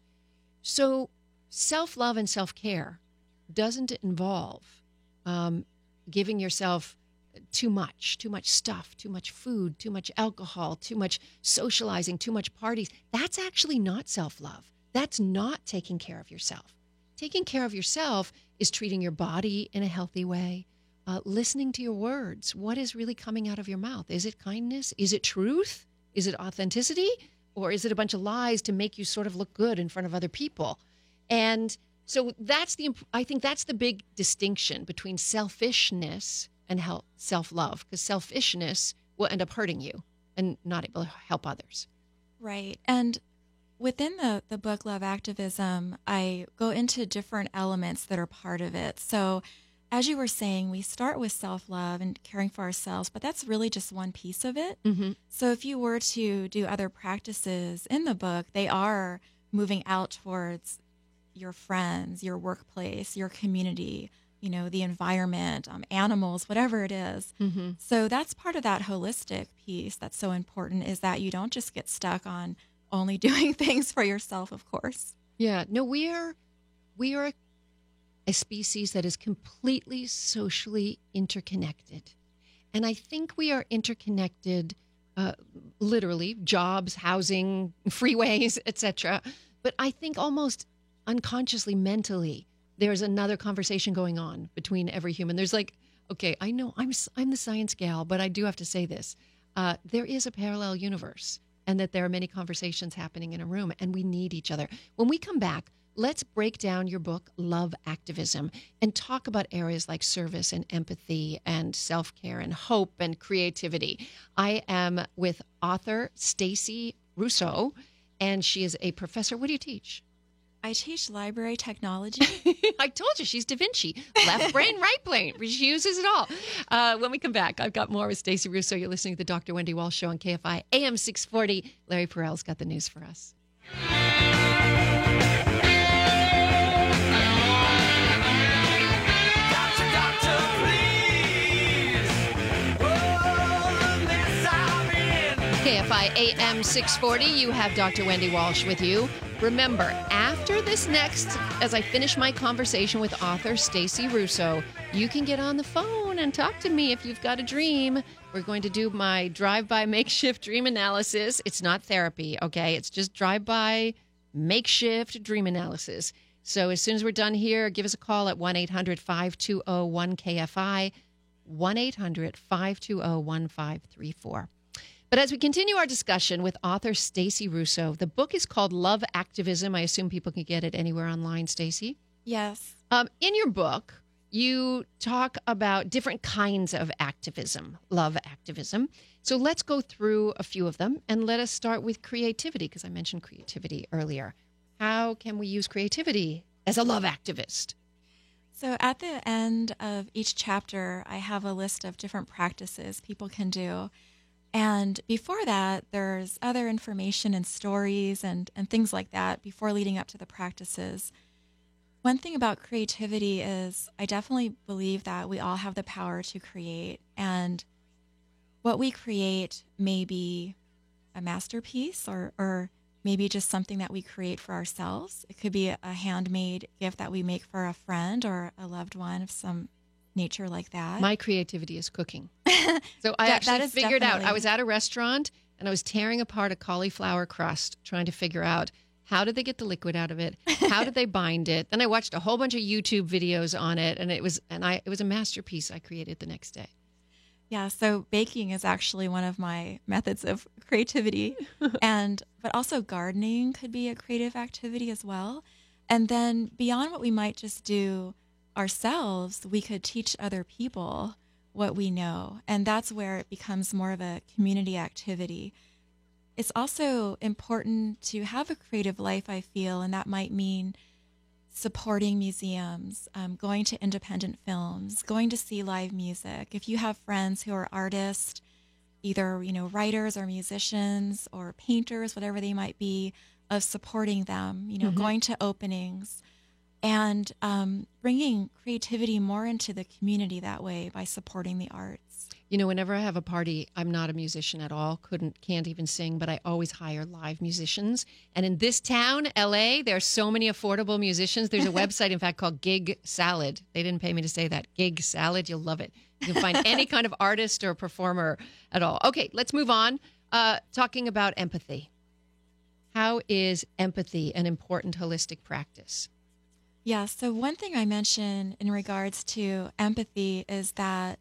So self love and self care doesn't involve um, giving yourself too much, too much stuff, too much food, too much alcohol, too much socializing, too much parties. That's actually not self love. That's not taking care of yourself. Taking care of yourself is treating your body in a healthy way, uh, listening to your words. What is really coming out of your mouth? Is it kindness? Is it truth? Is it authenticity? Or is it a bunch of lies to make you sort of look good in front of other people? And so that's the, I think that's the big distinction between selfishness and self love, because selfishness will end up hurting you and not able to help others. Right. And within the, the book Love Activism, I go into different elements that are part of it. So, as you were saying, we start with self love and caring for ourselves, but that's really just one piece of it. Mm-hmm. So, if you were to do other practices in the book, they are moving out towards your friends, your workplace, your community, you know, the environment, um, animals, whatever it is. Mm-hmm. So that's part of that holistic piece that's so important is that you don't just get stuck on only doing things for yourself, of course. Yeah, no, we are we are a species that is completely socially interconnected, and I think we are interconnected, uh, literally, jobs, housing, freeways, etc. But I think almost unconsciously, mentally, there's another conversation going on between every human. There's like, okay, I know I'm I'm the science gal, but I do have to say this: uh, there is a parallel universe and that there are many conversations happening in a room and we need each other. When we come back, let's break down your book, Love Activism, and talk about areas like service and empathy and self care and hope and creativity. I am with author Stacy Russo, and she is a professor. What do you teach? I teach library technology. I told you she's Da Vinci. Left brain, right brain. She uses it all. Uh, when we come back, I've got more with Stacey Russo. You're listening to the Dr. Wendy Walsh Show on KFI AM 640. Larry Perel's got the news for us. KFI AM 640. You have Dr. Wendy Walsh with you. Remember, after this next, as I finish my conversation with author Stacy Russo, you can get on the phone and talk to me if you've got a dream. We're going to do my drive by makeshift dream analysis. It's not therapy, okay? It's just drive by makeshift dream analysis. So as soon as we're done here, give us a call at 1 800 520 1KFI, 1 800 520 1534. But as we continue our discussion with author Stacy Russo, the book is called Love Activism. I assume people can get it anywhere online, Stacy. yes. Um, in your book, you talk about different kinds of activism, love activism. So let's go through a few of them and let us start with creativity, because I mentioned creativity earlier. How can we use creativity as a love activist? So at the end of each chapter, I have a list of different practices people can do. And before that, there's other information and stories and, and things like that before leading up to the practices. One thing about creativity is I definitely believe that we all have the power to create. And what we create may be a masterpiece or, or maybe just something that we create for ourselves. It could be a handmade gift that we make for a friend or a loved one of some nature like that. My creativity is cooking. So I That- actually that figured out. I was at a restaurant and I was tearing apart a cauliflower crust, trying to figure out how did they get the liquid out of it? How did they bind it? Then I watched a whole bunch of YouTube videos on it, and it was and I it was a masterpiece I created the next day. Yeah, so baking is actually one of my methods of creativity and but also gardening could be a creative activity as well. And then beyond what we might just do ourselves, we could teach other people what we know. And that's where it becomes more of a community activity. It's also important to have a creative life, I feel, and that might mean supporting museums, um, going to independent films, going to see live music. If you have friends who are artists, either you know writers or musicians or painters, whatever they might be, of supporting them. You know, going to openings and um, bringing creativity more into the community that way by supporting the arts. You know, whenever I have a party, I'm not a musician at all. Couldn't, can't even sing, but I always hire live musicians. And in this town, LA, there are so many affordable musicians. There's a website, in fact, called GigSalad. They didn't pay me to say that. GigSalad, you'll love it. You can find any kind of artist or performer at all. Okay, let's move on. Uh, talking about empathy. How is empathy an important holistic practice? Yeah, so one thing I mentioned in regards to empathy is that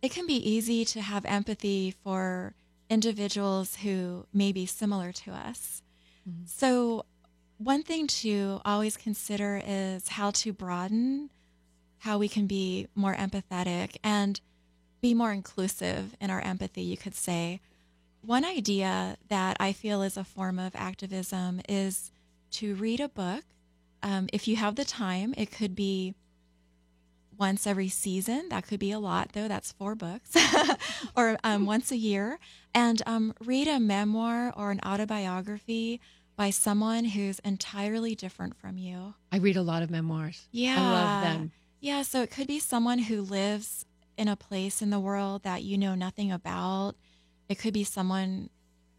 it can be easy to have empathy for individuals who may be similar to us. Mm-hmm. So, one thing to always consider is how to broaden how we can be more empathetic and be more inclusive in our empathy, you could say. One idea that I feel is a form of activism is to read a book. Um, if you have the time, it could be once every season. That could be a lot, though. That's four books, or um, once a year. And um, read a memoir or an autobiography by someone who's entirely different from you. I read a lot of memoirs. Yeah. I love them. Yeah, so it could be someone who lives in a place in the world that you know nothing about. It could be someone,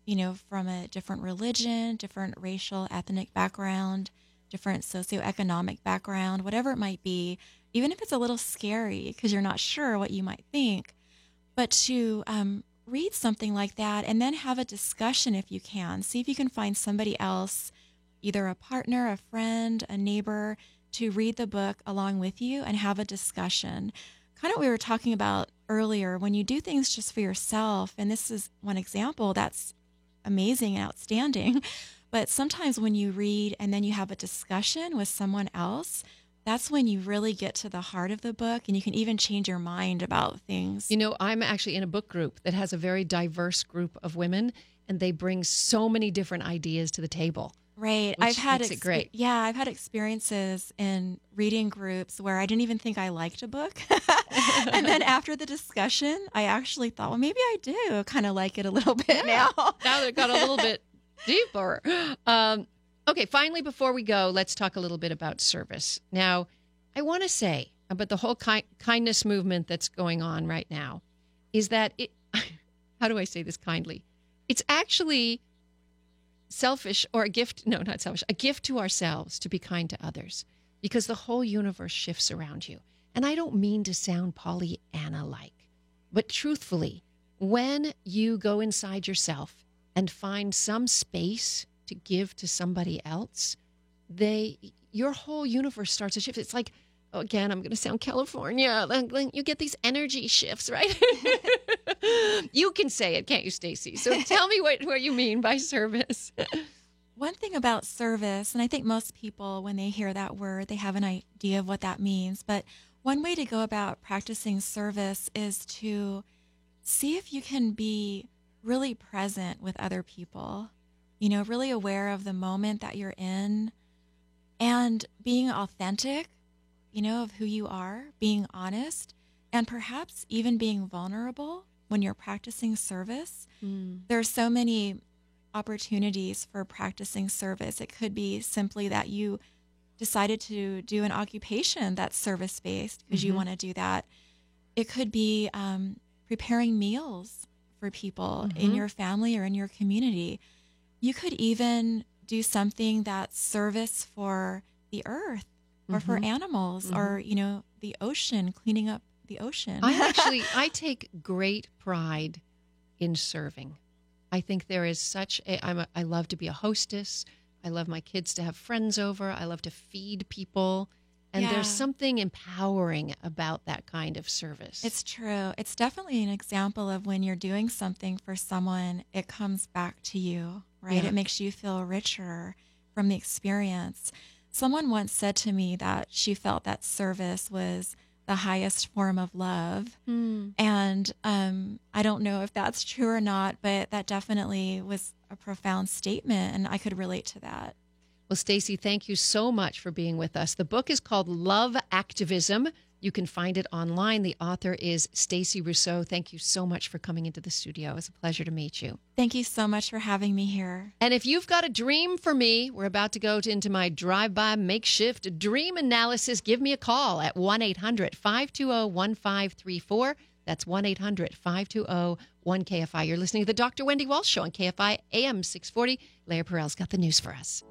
you know, from a different religion, different racial, ethnic background, different socioeconomic background, whatever it might be, even if it's a little scary because you're not sure what you might think. But to um, read something like that and then have a discussion if you can. See if you can find somebody else, either a partner, a friend, a neighbor, to read the book along with you and have a discussion. Kind of what we were talking about earlier when you do things just for yourself, and this is one example that's amazing and outstanding. But sometimes when you read and then you have a discussion with someone else, that's when you really get to the heart of the book and you can even change your mind about things. You know, I'm actually in a book group that has a very diverse group of women, and they bring so many different ideas to the table. Right. I've had makes it great. Yeah, I've had experiences in reading groups where I didn't even think I liked a book. and then after the discussion, I actually thought, well, maybe I do kind of like it a little bit now. Now it got a little bit deeper. Um, okay, finally, before we go, let's talk a little bit about service. Now, I want to say about the whole ki- kindness movement that's going on right now is that it, how do I say this kindly? It's actually selfish or a gift no not selfish a gift to ourselves to be kind to others because the whole universe shifts around you and i don't mean to sound pollyanna like but truthfully when you go inside yourself and find some space to give to somebody else they your whole universe starts to shift. It's like oh, again i'm going to sound california. You get these energy shifts right? You can say it can't you stacy? So tell me what, what you mean by service. One thing about service, and I think most people, when they hear that word, they have an idea of what that means. But one way to go about practicing service is to see if you can be really present with other people, you know, really aware of the moment that you're in and being authentic, you know, of who you are, being honest, and perhaps even being vulnerable when you're practicing service. There are so many opportunities for practicing service. It could be simply that you decided to do an occupation that's service based because you want to do that. It could be um, preparing meals for people in Mhm. your family or in your community. You could even do something that's service for the earth or for Mhm. animals or, you know, the ocean, cleaning up the ocean. I actually I take great pride in serving. I think there is such a I'm a, I love to be a hostess. I love my kids to have friends over. I love to feed people. And Yeah. there's something empowering about that kind of service. It's true. It's definitely an example of when you're doing something for someone, it comes back to you, right? Yeah. It makes you feel richer from the experience. Someone once said to me that she felt that service was the highest form of love. Hmm. And um, I don't know if that's true or not, but that definitely was a profound statement, and I could relate to that. Well, Stacy, thank you so much for being with us. The book is called Love Activism. You can find it online. The author is Stacy Russo. Thank you so much for coming into the studio. It was a pleasure to meet you. Thank you so much for having me here. And if you've got a dream for me, we're about to go to, into my drive by makeshift dream analysis. Give me a call at 1 800 520 1534. That's 1 800 520 1KFI. You're listening to the Dr. Wendy Walsh Show on KFI AM 640. Leah Perel's got the news for us.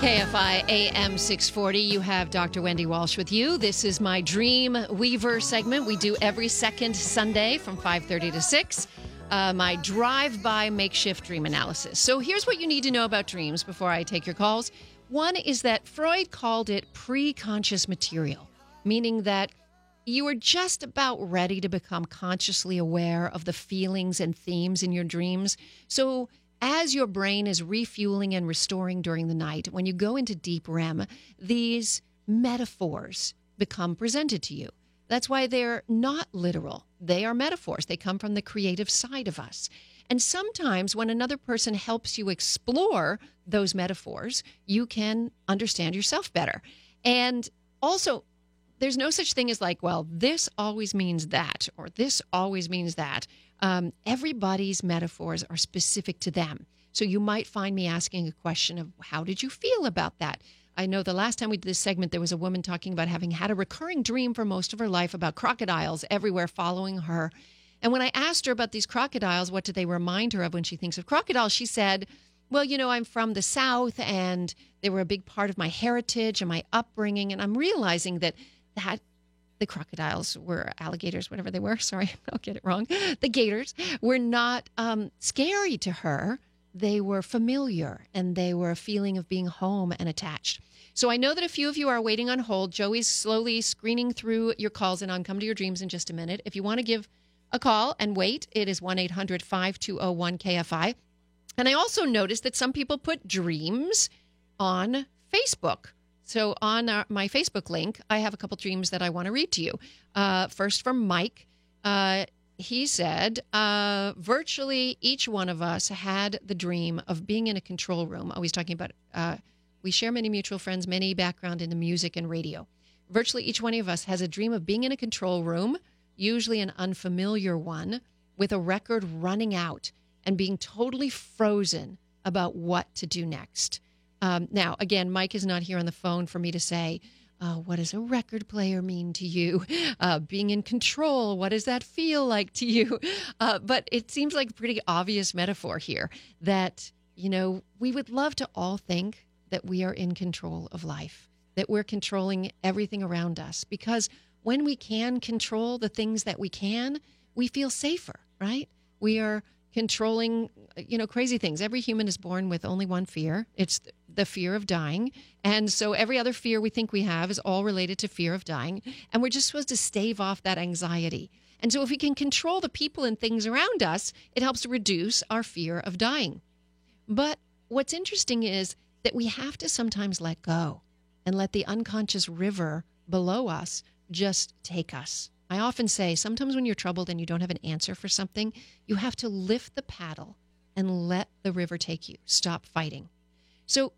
KFI AM 640. You have Dr. Wendy Walsh with you. This is my Dream Weaver segment. We do every second Sunday from 5:30 to 6. Uh, my drive-by makeshift dream analysis. So here's what you need to know about dreams before I take your calls. One is that Freud called it pre-conscious material, meaning that you are just about ready to become consciously aware of the feelings and themes in your dreams. So, as your brain is refueling and restoring during the night, when you go into deep REM, these metaphors become presented to you. That's why they're not literal. They are metaphors. They come from the creative side of us. And sometimes when another person helps you explore those metaphors, you can understand yourself better. And also, there's no such thing as like, well, this always means that, or this always means that. Um, everybody's metaphors are specific to them. So you might find me asking a question of, how did you feel about that? I know the last time we did this segment, there was a woman talking about having had a recurring dream for most of her life about crocodiles everywhere following her. And when I asked her about these crocodiles, what do they remind her of when she thinks of crocodiles? She said, well, you know, I'm from the South and they were a big part of my heritage and my upbringing. And I'm realizing that that the crocodiles were alligators, whatever they were. Sorry, I'll get it wrong. The gators were not um, scary to her. They were familiar and they were a feeling of being home and attached. So I know that a few of you are waiting on hold. Joey's slowly screening through your calls, and I'll come to your dreams in just a minute. If you want to give a call and wait, it is 1 800 5201 KFI. And I also noticed that some people put dreams on Facebook. So on our, my Facebook link, I have a couple dreams that I want to read to you. Uh, first from Mike. Uh, he said, uh, virtually each one of us had the dream of being in a control room. Always talking about, uh, we share many mutual friends, many background in the music and radio. Virtually each one of us has a dream of being in a control room, usually an unfamiliar one, with a record running out and being totally frozen about what to do next. Um, now, again, Mike is not here on the phone for me to say, uh, what does a record player mean to you? Uh, being in control, what does that feel like to you? Uh, but it seems like a pretty obvious metaphor here that, you know, we would love to all think that we are in control of life, that we're controlling everything around us. Because when we can control the things that we can, we feel safer, right? We are controlling you know crazy things. Every human is born with only one fear. It's the fear of dying. And so every other fear we think we have is all related to fear of dying. And we're just supposed to stave off that anxiety. And so if we can control the people and things around us it helps to reduce our fear of dying. But what's interesting is that we have to sometimes let go and let the unconscious river below us just take us. I often say sometimes when you're troubled and you don't have an answer for something, you have to lift the paddle and let the river take you. Stop fighting. So,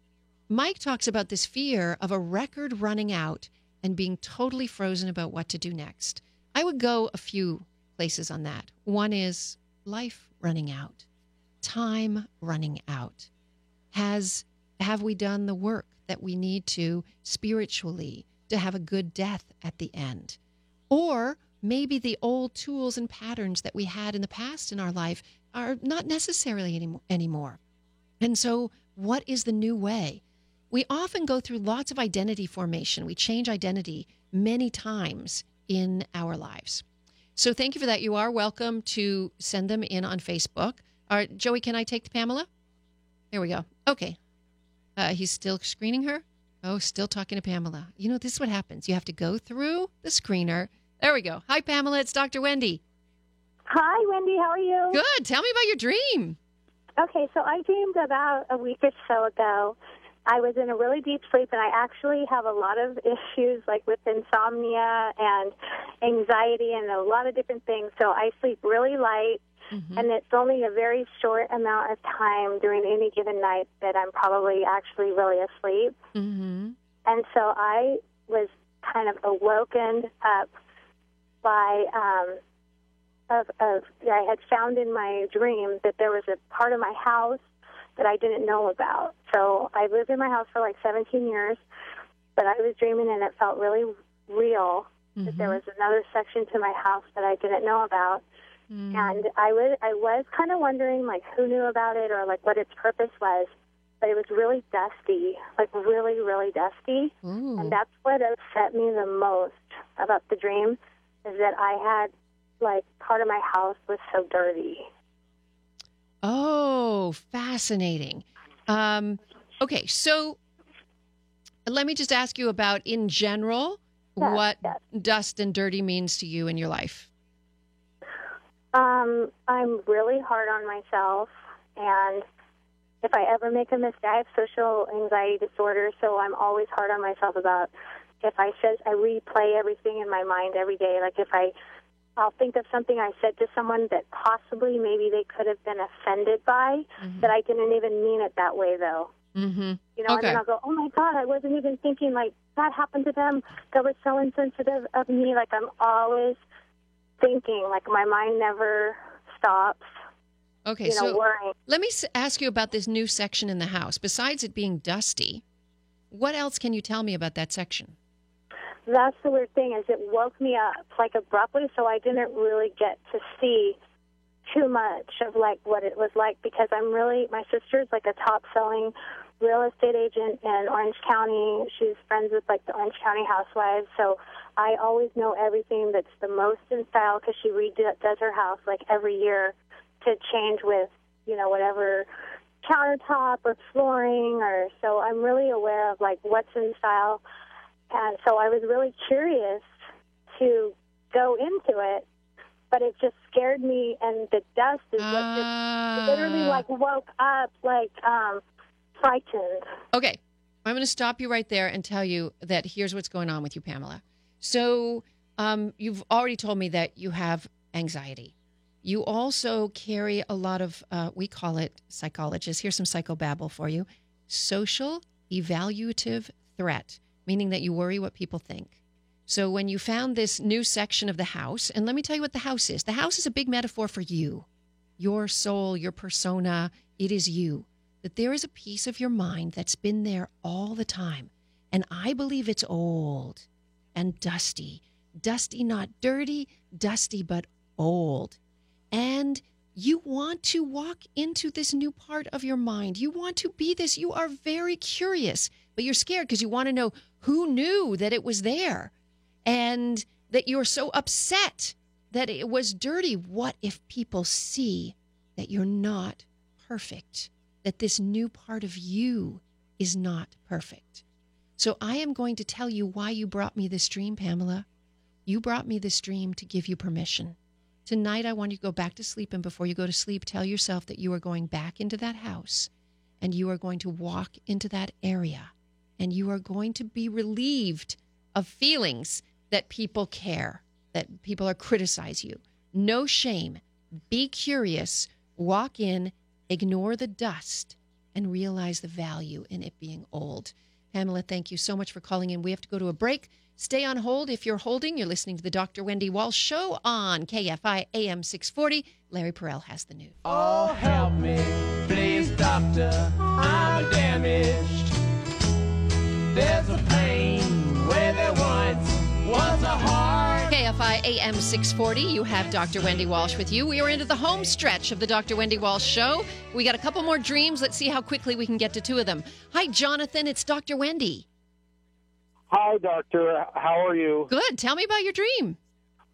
Mike talks about this fear of a record running out and being totally frozen about what to do next. I would go a few places on that. One is life running out, time running out. Has have we done the work that we need to spiritually to have a good death at the end. Or maybe the old tools and patterns that we had in the past in our life are not necessarily any- anymore. And so, what is the new way? We often go through lots of identity formation. We change identity many times in our lives. So, thank you for that. You are welcome to send them in on Facebook. All right, Joey, can I take Pamela? There we go. Okay. Uh, he's still screening her. Oh, still talking to Pamela. You know, this is what happens. You have to go through the screener. There we go. Hi, Pamela. It's Dr. Wendy. Hi, Wendy. How are you? Good. Tell me about your dream. Okay, so I dreamed about a week or so ago. I was in a really deep sleep, and I actually have a lot of issues, like with insomnia and anxiety, and a lot of different things. So I sleep really light, and it's only a very short amount of time during any given night that I'm probably actually really asleep. Mm-hmm. And so I was kind of awoken up by um, of of I had found in my dream that there was a part of my house that I didn't know about. So I lived in my house for like 17 years, but I was dreaming and it felt really real that there was another section to my house that I didn't know about. And I was I was kind of wondering like who knew about it or like what its purpose was. But it was really dusty, like really, really dusty. Ooh. And that's what upset me the most about the dream is that I had like part of my house was so dirty. Oh, fascinating. Um, okay, so let me just ask you about, in general, Yes, what yes. dust and dirty means to you in your life. Um, I'm really hard on myself, and if I ever make a mistake, I have social anxiety disorder, so I'm always hard on myself about if I said I replay everything in my mind every day. Like if I, I'll think of something I said to someone that possibly maybe they could have been offended by, that I didn't even mean it that way though. Mm-hmm. You know, Okay. and then I'll go, oh my God, I wasn't even thinking like that happened to them. That was so insensitive of me. Like I'm always thinking, like my mind never stops, Okay, you know, so worrying. let me ask you about this new section in the house. Besides it being dusty, what else can you tell me about that section? That's the weird thing is it woke me up like abruptly, so I didn't really get to see too much of like what it was like because I'm really my sister's like a top selling real estate agent in Orange County. She's friends with like the Orange County housewives, so I always know everything that's the most in style because she redoes her house like every year to change with you know whatever countertop or flooring or so I'm really aware of like what's in style and so I was really curious to go into it but it just scared me and the dust is what just literally Ah. like woke up like um frightened Okay. I'm going to stop you right there and tell you that here's what's going on with you, Pamela. So, um, you've already told me that you have anxiety. You also carry a lot of, uh, we call it psychologists. Here's some psychobabble for you social evaluative threat, meaning that you worry what people think. So, when you found this new section of the house, and let me tell you what the house is the house is a big metaphor for you, your soul, your persona. It is you that there is a piece of your mind that's been there all the time. And I believe it's old and dusty. Dusty, not dirty, dusty, but old. And you want to walk into this new part of your mind. You want to be this. You are very curious, but you're scared because you want to know who knew that it was there and that you're so upset that it was dirty. What if people see that you're not perfect? That this new part of you is not perfect. So I am going to tell you why you brought me this dream, Pamela. You brought me this dream to give you permission. Tonight, I want you to go back to sleep, and before you go to sleep, tell yourself that you are going back into that house and you are going to walk into that area and you are going to be relieved of feelings that people care, that people are criticize you. No shame. Be curious. Walk in, ignore the dust, and realize the value in it being old. Pamela, thank you so much for calling in. We have to go to a break. Stay on hold if you're holding. You're listening to the Dr. Wendy Walsh Show on KFI AM 640. Larry Perel has the news. Oh, help me, please, doctor. I'm damaged. There's a plane KFI AM 640. You have Dr. Wendy Walsh with you. We are into the home stretch of the Dr. Wendy Walsh show. We got a couple more dreams. Let's see how quickly we can get to two of them. Hi, Jonathan. It's Dr. Wendy. Hi, doctor. How are you? Good. Tell me about your dream.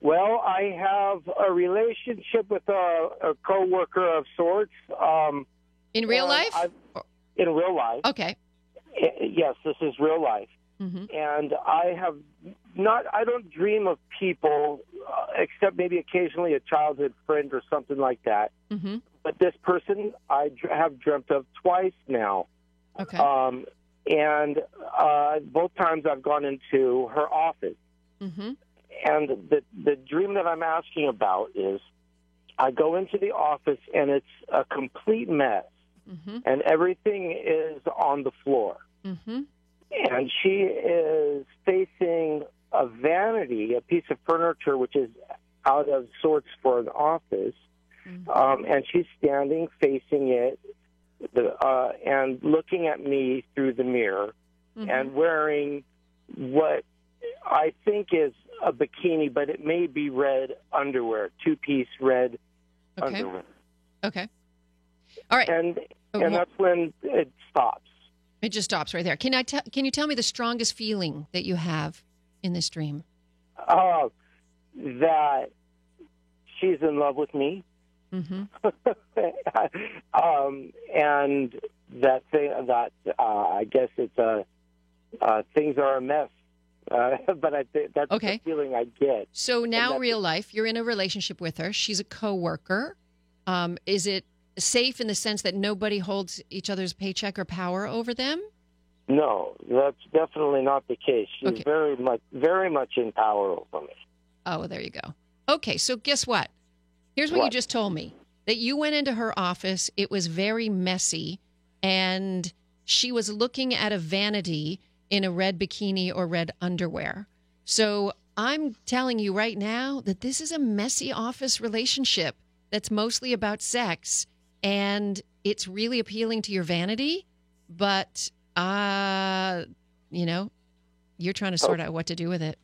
Well, I have a relationship with a, a coworker of sorts. Um, In real life? I've- in real life. Okay. Yes, this is real life. Hmm And I have not. I don't dream of people uh, except maybe occasionally a childhood friend or something like that. hmm But this person I dr- have dreamt of twice now. Okay. Um, and uh, both times I've gone into her office. hmm And the the dream that I'm asking about is I go into the office and it's a complete mess hmm and everything is on the floor. And she is facing a vanity, a piece of furniture which is out of sorts for an office. Um, and she's standing facing it the, uh, and looking at me through the mirror Mm-hmm. and wearing what I think is a bikini, but it may be red underwear, two piece red Okay. underwear. Okay. All right. And Oh, and that's when it stops. It just stops right there. Can I tell? Can you tell me the strongest feeling that you have in this dream? Uh, that she's in love with me. hmm um, and that thing that uh, I guess it's a uh, things are a mess. Uh, but I think that's Okay. the feeling I get. So now, real life, you're in a relationship with her. She's a coworker. Um, is it safe in the sense that nobody holds each other's paycheck or power over them? No, that's definitely not the case. She's Okay. very much, very much in power over me. Oh, there you go. Okay, so guess what? Here's what, you just told me that you went into her office. It was very messy, and she was looking at a vanity in a red bikini or red underwear. So I'm telling you right now that this is a messy office relationship that's mostly about sex, and it's really appealing to your vanity, but uh, you know, you're trying to sort out what to do with it.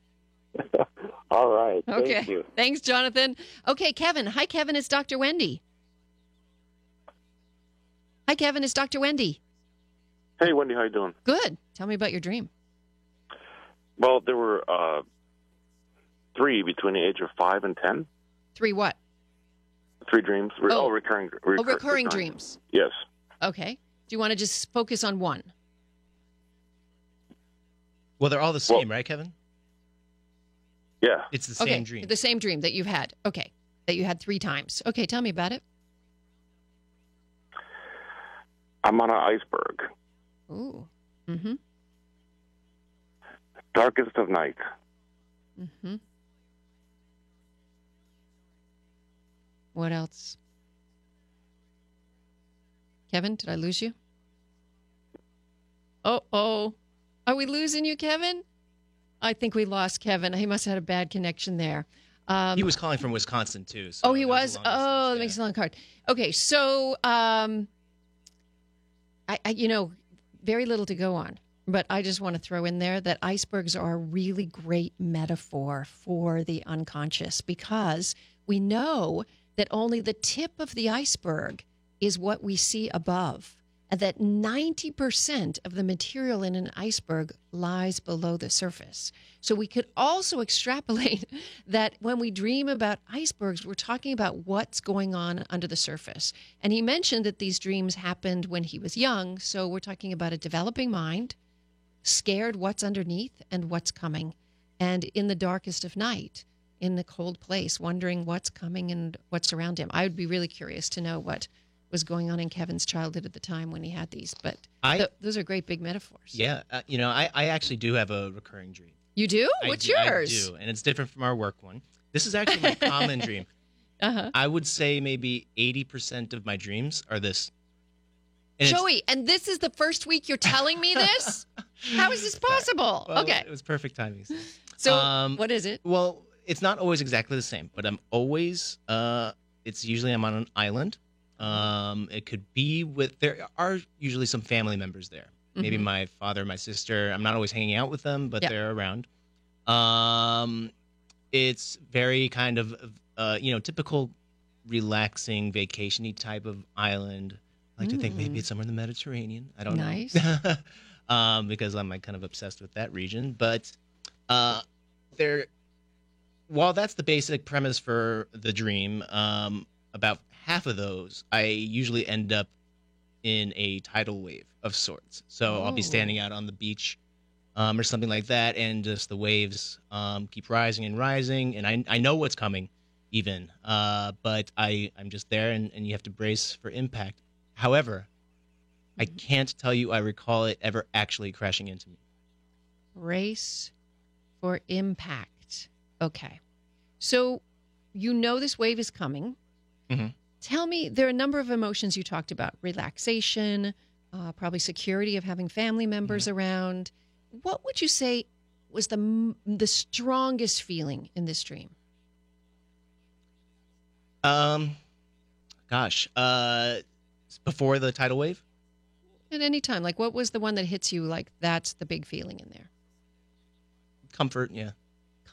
All right. Okay. Thank you. Thanks, Jonathan. Okay, Kevin. Hi, Kevin. It's Dr. Wendy. Hi, Kevin. It's Dr. Wendy. Hey, Wendy, how you doing? Good. Tell me about your dream. Well, there were uh, three between the age of five and ten. Three what? Three dreams. Re- Oh. oh, recurring. Oh, recur- recurring dreams. Yes. Okay. Do you want to just focus on one? Well, they're all the same, right, Kevin? Yeah. It's the okay. same dream. The same dream that you've had. Okay. That you had three times. Okay. Tell me about it. I'm on an iceberg. Ooh. Mm-hmm. Darkest of night. Mm-hmm. What else? Kevin, did I lose you? Oh, oh. Are we losing you, Kevin? I think we lost Kevin. He must have had a bad connection there. Um, he was calling from Wisconsin too. So oh, he was. a Oh, that makes it long card. Okay, so um, I, I, you know, very little to go on, but I just want to throw in there that icebergs are a really great metaphor for the unconscious because we know that only the tip of the iceberg is what we see above, and that 90% of the material in an iceberg lies below the surface. So we could also extrapolate that when we dream about icebergs, we're talking about what's going on under the surface. And he mentioned that these dreams happened when he was young. So we're talking about a developing mind, scared what's underneath and what's coming, and in the darkest of night, in the cold place, wondering what's coming and what's around him. I would be really curious to know what was going on in Kevin's childhood at the time when he had these. But I- th- those are great big metaphors. Yeah, uh, you know, I, I actually do have a recurring dream. You do? I What's do- yours? I do, and it's different from our work one. This is actually my common dream. Uh-huh. I would say maybe eighty percent of my dreams are this. And Joey, and this is the first week you're telling me this? How is this possible? well, okay. it was perfect timing. So, um, what is it? Well, it's not always exactly the same, but I'm always. Uh, it's usually I'm on an island. Um, it could be with there are usually some family members there, maybe Mhm. my father, my sister. I'm not always hanging out with them, but Yeah. they're around. Um, it's very kind of uh, you know typical relaxing vacationy type of island. I like to think maybe Mm. it's somewhere in the Mediterranean. I don't Nice. know. um, because I'm like kind of obsessed with that region. But uh, there, while that's the basic premise for the dream, um, about half of those I usually end up in a tidal wave of sorts. So I'll be Oh. standing out on the beach. Um, or something like that, and just the waves um, keep rising and rising, and I, I know what's coming, even, uh, but I I'm just there, and, and you have to brace for impact. However, I can't tell you I recall it ever actually crashing into me. Race for impact. Okay. So you know this wave is coming. Mhm. Tell me, there are a number of emotions you talked about relaxation, uh, probably security of having family members around. What would you say was the, the strongest feeling in this dream? Um, gosh, uh, before the tidal wave, At any time, like what was the one that hits you like that's the big feeling in there? comfort, yeah.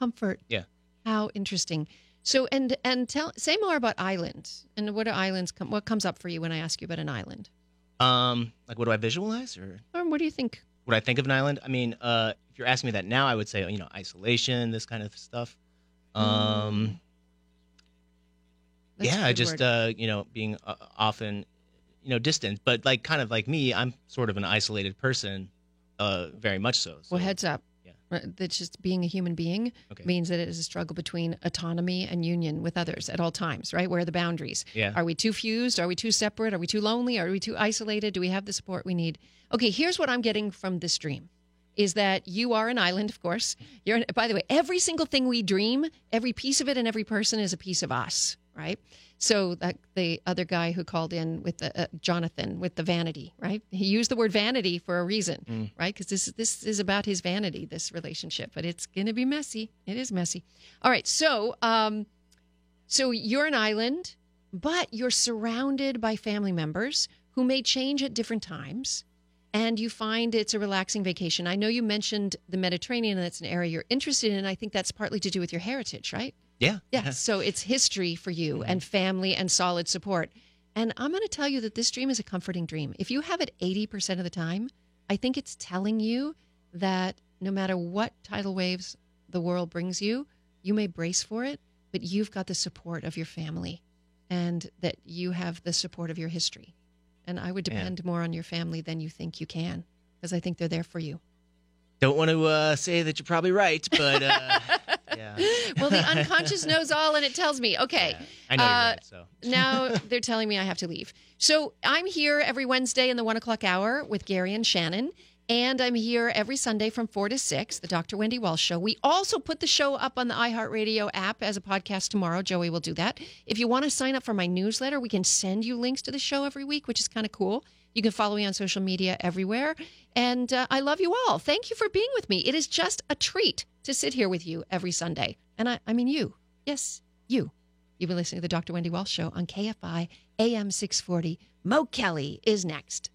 Comfort. Yeah. How interesting. So and and tell say more about islands and what are islands come what comes up for you when I ask you about an island? Um, like what do I visualize, or Or what do you think? what I think of an island? I mean, uh, if you're asking me that now, I would say you know isolation, this kind of stuff. Um. That's yeah, just word. uh, you know, being uh, often, you know, distant, but like kind of like me, I'm sort of an isolated person, uh, very much so. so well, heads up. Right, That's just being a human being Okay. means that it is a struggle between autonomy and union with others at all times, right? Where are the boundaries? Yeah. Are we too fused? Are we too separate? Are we too lonely? Are we too isolated? Do we have the support we need? Okay, here's what I'm getting from this dream is that you are an island, of course. You're an, by the way, every single thing we dream, every piece of it and every person is a piece of us, right? So that the other guy who called in with the uh, Jonathan with the vanity, right? He used the word vanity for a reason, right? Because this this is about his vanity, this relationship, but it's going to be messy. It is messy. All right, so um, so you're an island, but you're surrounded by family members who may change at different times, and you find it's a relaxing vacation. I know you mentioned the Mediterranean, and that's an area you're interested in. I think that's partly to do with your heritage, right? Yeah. Yeah. So it's history for you and family and solid support. And I'm going to tell you that this dream is a comforting dream. If you have it 80% of the time, I think it's telling you that no matter what tidal waves the world brings you, you may brace for it, but you've got the support of your family and that you have the support of your history. And I would Yeah. depend more on your family than you think you can because I think they're there for you. Don't want to uh, say that you're probably right, but uh, yeah. Well, the unconscious knows all and it tells me, okay. Yeah. I know Uh, right. So now they're telling me I have to leave. So I'm here every Wednesday in the one o'clock hour with Gary and Shannon. And I'm here every Sunday from 4 to 6, the Dr. Wendy Walsh Show. We also put the show up on the iHeartRadio app as a podcast tomorrow. Joey will do that. If you want to sign up for my newsletter, we can send you links to the show every week, which is kind of cool. You can follow me on social media everywhere. And uh, I love you all. Thank you for being with me. It is just a treat to sit here with you every Sunday. And I, I mean, you. Yes, you. You've been listening to the Dr. Wendy Walsh Show on KFI AM 640. Mo Kelly is next.